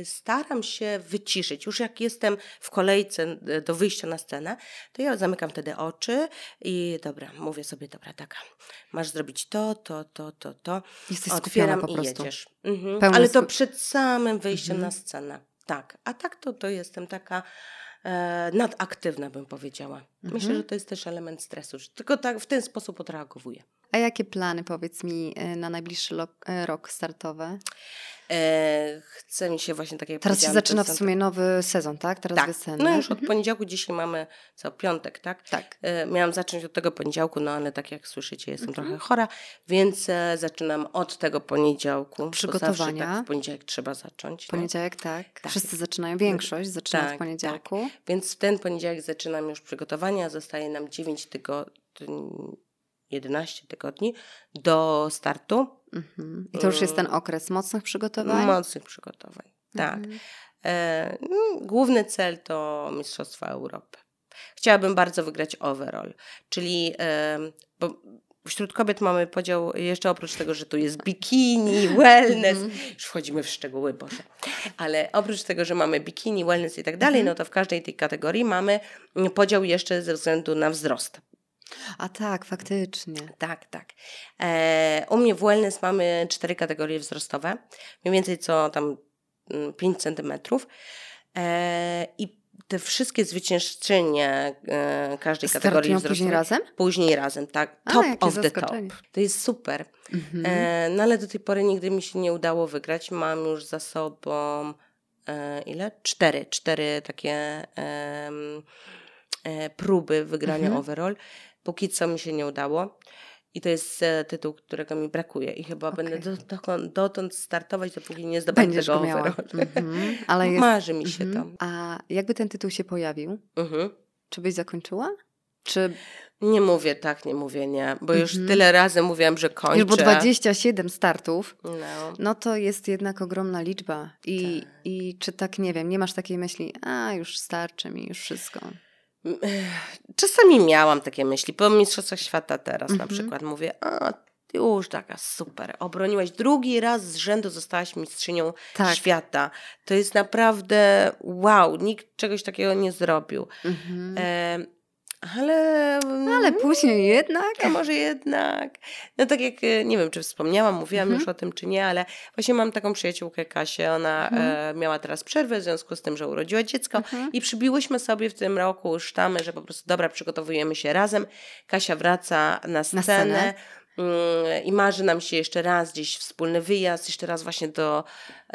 y, staram się wyciszyć. Już jak jestem w kolejce y, do wyjścia na scenę, to ja zamykam wtedy oczy i dobra, mówię sobie, dobra, taka, masz zrobić to, to, to, to, to. Jesteś Otwieram po i prostu. jedziesz. Mhm. Ale to przed samym wyjściem Mhm. na scenę. Tak. A tak to, to jestem taka e, nadaktywna, bym powiedziała. Myślę, Mhm. że to jest też element stresu. że Tylko tak w ten sposób odreagowuję. A jakie plany, powiedz mi, e, na najbliższy e, rok startowy? E, chce mi się właśnie tak jak Teraz się zaczyna w sumie nowy sezon, tak? Teraz Tak, wiosenny. no już od Mhm. poniedziałku, dzisiaj mamy co, piątek, tak? Tak. E, Miałam zacząć od tego poniedziałku, no ale tak jak słyszycie, jestem Mhm. trochę chora, więc e, zaczynam od tego poniedziałku. Przygotowania. Tak w poniedziałek trzeba zacząć. nie? Poniedziałek, tak. Tak. Wszyscy zaczynają, większość zaczyna Tak, w poniedziałku. Więc w ten poniedziałek zaczynam już przygotowania. Zostaje nam 9 tygodni, 11 tygodni do startu Mhm. I to już jest ten Mm. okres mocnych przygotowań? mocnych przygotowań. Tak. Mhm. E, mm, główny cel to Mistrzostwa Europy. Chciałabym bardzo wygrać overall, czyli e, bo wśród kobiet mamy podział jeszcze oprócz tego, że tu jest bikini, wellness, Mhm. już wchodzimy w szczegóły, Boże, ale oprócz tego, że mamy bikini, wellness i tak dalej, Mhm. no to w każdej tej kategorii mamy podział jeszcze ze względu na wzrost. A tak, faktycznie. Tak, tak. E, u mnie w wellness mamy cztery kategorie wzrostowe, mniej więcej co tam mm, 5 centymetrów. E, I te wszystkie zwyciężczynie e, każdej kategorii Startują wzrostowej później razem? później razem, tak. A, Top of the top. To jest super. Mhm. E, no ale do tej pory nigdy mi się nie udało wygrać. Mam już za sobą e, ile? Cztery. Cztery takie e, próby wygrania Mhm. overall. Póki co mi się nie udało. I to jest e, tytuł, którego mi brakuje. I chyba Okej. będę do, dokąd- dotąd startować, dopóki nie zdobędę Będziesz tego go miała. Mhm. Ale jest... Marzy mi się Mhm. to. A jakby ten tytuł się pojawił, Mhm. czy byś zakończyła? Czy Nie mówię tak, nie mówię nie, bo już Mhm. tyle razy mówiłam, że kończę. już bo 27 startów, No. no to jest jednak ogromna liczba. I, Tak. I czy tak, nie wiem, nie masz takiej myśli, a już starczy mi, już wszystko. Czasami miałam takie myśli, po Mistrzostwach Świata teraz na Mhm. przykład mówię, a już taka super, obroniłaś drugi raz z rzędu, zostałaś mistrzynią Tak. świata. To jest naprawdę wow, nikt czegoś takiego nie zrobił. Mhm. E, ale... Ale później jednak... A może jednak. No tak jak, e, nie wiem, czy wspomniałam, mówiłam Mhm. już o tym, czy nie, ale właśnie mam taką przyjaciółkę Kasię. Ona Mhm. e, miała teraz przerwę w związku z tym, że urodziła dziecko Mhm. i przybiłyśmy sobie w tym roku sztamy, że po prostu dobra, przygotowujemy się razem. Kasia wraca na scenę. scenę. mm, I marzy nam się jeszcze raz gdzieś wspólny wyjazd, jeszcze raz właśnie do,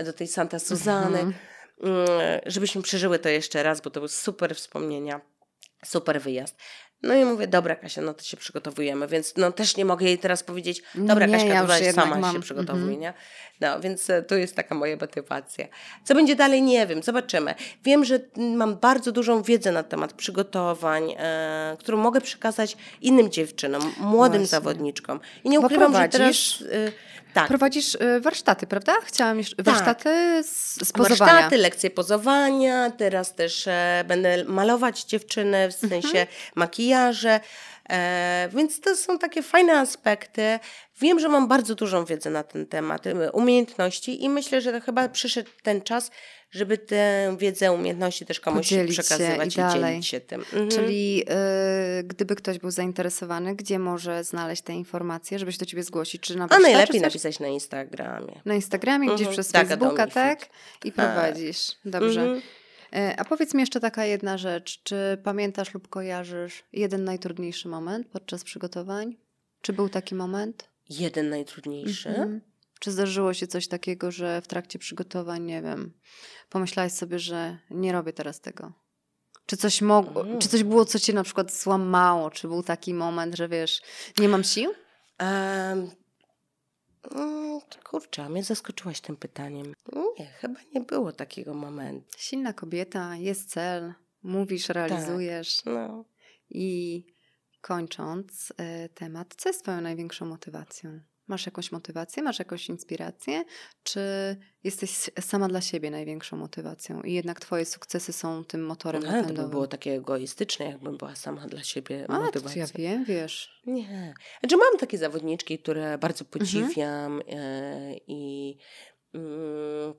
do tej Santa Suzany, Mhm. mm, żebyśmy przeżyły to jeszcze raz, bo to były super wspomnienia. Super wyjazd. No i mówię, dobra Kasia, no to się przygotowujemy, więc no też nie mogę jej teraz powiedzieć, dobra Nie, Kaśka, ja sama mam. się przygotowuj, Mhm. nie? No, więc e, to jest taka moja motywacja. Co będzie dalej, nie wiem, zobaczymy. Wiem, że mm, mam bardzo dużą wiedzę na temat przygotowań, e, którą mogę przekazać innym dziewczynom, młodym Właśnie. zawodniczkom. I nie ukrywam, że teraz... E, tak, Prowadzisz y, warsztaty, prawda? Chciałam już... Warsztaty z, z pozowania. Warsztaty, lekcje pozowania, teraz też e, będę malować dziewczyny, w sensie Mhm. makijaże. E, więc to są takie fajne aspekty. Wiem, że mam bardzo dużą wiedzę na ten temat, e, umiejętności i myślę, że to chyba przyszedł ten czas, żeby tę wiedzę, umiejętności też komuś Podzielić przekazywać i dalej. dzielić się tym. Mhm. Czyli y, gdyby ktoś był zainteresowany, gdzie może znaleźć te informacje, żeby się do ciebie zgłosić? Czy na A najlepiej czy napisać na Instagramie. Na Instagramie, gdzieś Mhm. przez Tak, Facebooka, tak? Fit. I prowadzisz. Dobrze. Mhm. E, A powiedz mi jeszcze taka jedna rzecz. Czy pamiętasz lub kojarzysz jeden najtrudniejszy moment podczas przygotowań? Czy był taki moment? Jeden najtrudniejszy. Mhm. Czy zdarzyło się coś takiego, że w trakcie przygotowań, nie wiem, pomyślałaś sobie, że nie robię teraz tego? Czy coś, mogło, mm. czy coś było, co cię na przykład złamało? Czy był taki moment, że wiesz, nie mam sił? Um, kurczę, mnie zaskoczyłaś tym pytaniem. Nie, chyba nie było takiego momentu. Silna kobieta, jest cel, mówisz, realizujesz. Tak, no. I kończąc y, temat, co jest twoją największą motywacją? Masz jakąś motywację, masz jakąś inspirację, czy jesteś sama dla siebie największą motywacją i jednak twoje sukcesy są tym motorem no, to by było takie egoistyczne, jakbym była sama dla siebie A, motywacją. ja wiem, wiesz. Nie. Znaczy mam takie zawodniczki, które bardzo mhm. podziwiam mhm. i... Mm,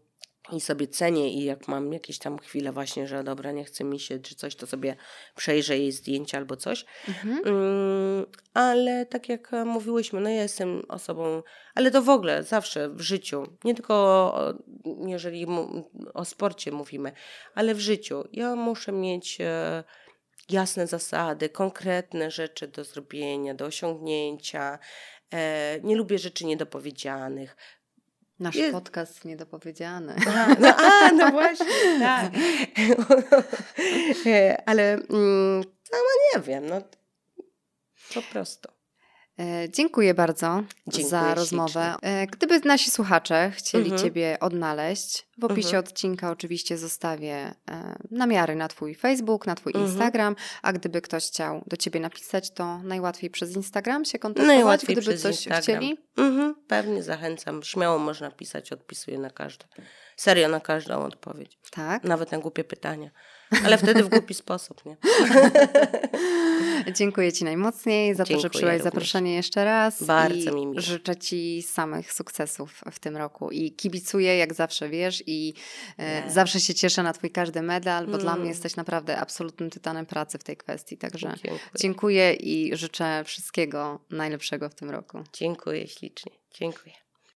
i sobie cenię i jak mam jakieś tam chwile właśnie, że dobra, nie chce mi się czy coś, to sobie przejrzę jej zdjęcia albo coś. Mhm. Mm, ale tak jak mówiłyśmy, no ja jestem osobą, ale to w ogóle zawsze w życiu, nie tylko jeżeli o sporcie mówimy, ale w życiu. Ja muszę mieć e, jasne zasady, konkretne rzeczy do zrobienia, do osiągnięcia. E, nie lubię rzeczy niedopowiedzianych. Nasz jest... podcast niedopowiedziany. A, no, a, no właśnie, tak. Ale mm, sama nie wiem, no po prostu. E, dziękuję bardzo Dziękuję za rozmowę. E, gdyby nasi słuchacze chcieli mhm. Ciebie odnaleźć, w opisie mhm. odcinka oczywiście zostawię e, namiary na Twój Facebook, na Twój mhm. Instagram, a gdyby ktoś chciał do Ciebie napisać, to najłatwiej przez Instagram się kontaktować, najłatwiej gdyby coś Instagram. chcieli? Mhm. Pewnie zachęcam. Śmiało można pisać, odpisuję na każde. Serio na każdą odpowiedź. Tak? Nawet na głupie pytania. Ale wtedy w głupi sposób, nie? Dziękuję Ci najmocniej za to, że przyjąłeś zaproszenie jeszcze raz. Bardzo mi miło. Życzę Ci samych sukcesów w tym roku i kibicuję, jak zawsze wiesz, i e, zawsze się cieszę na Twój każdy medal, bo mm. dla mnie jesteś naprawdę absolutnym tytanem pracy w tej kwestii. Także dziękuję. dziękuję i życzę wszystkiego najlepszego w tym roku. Dziękuję ślicznie. Dziękuję.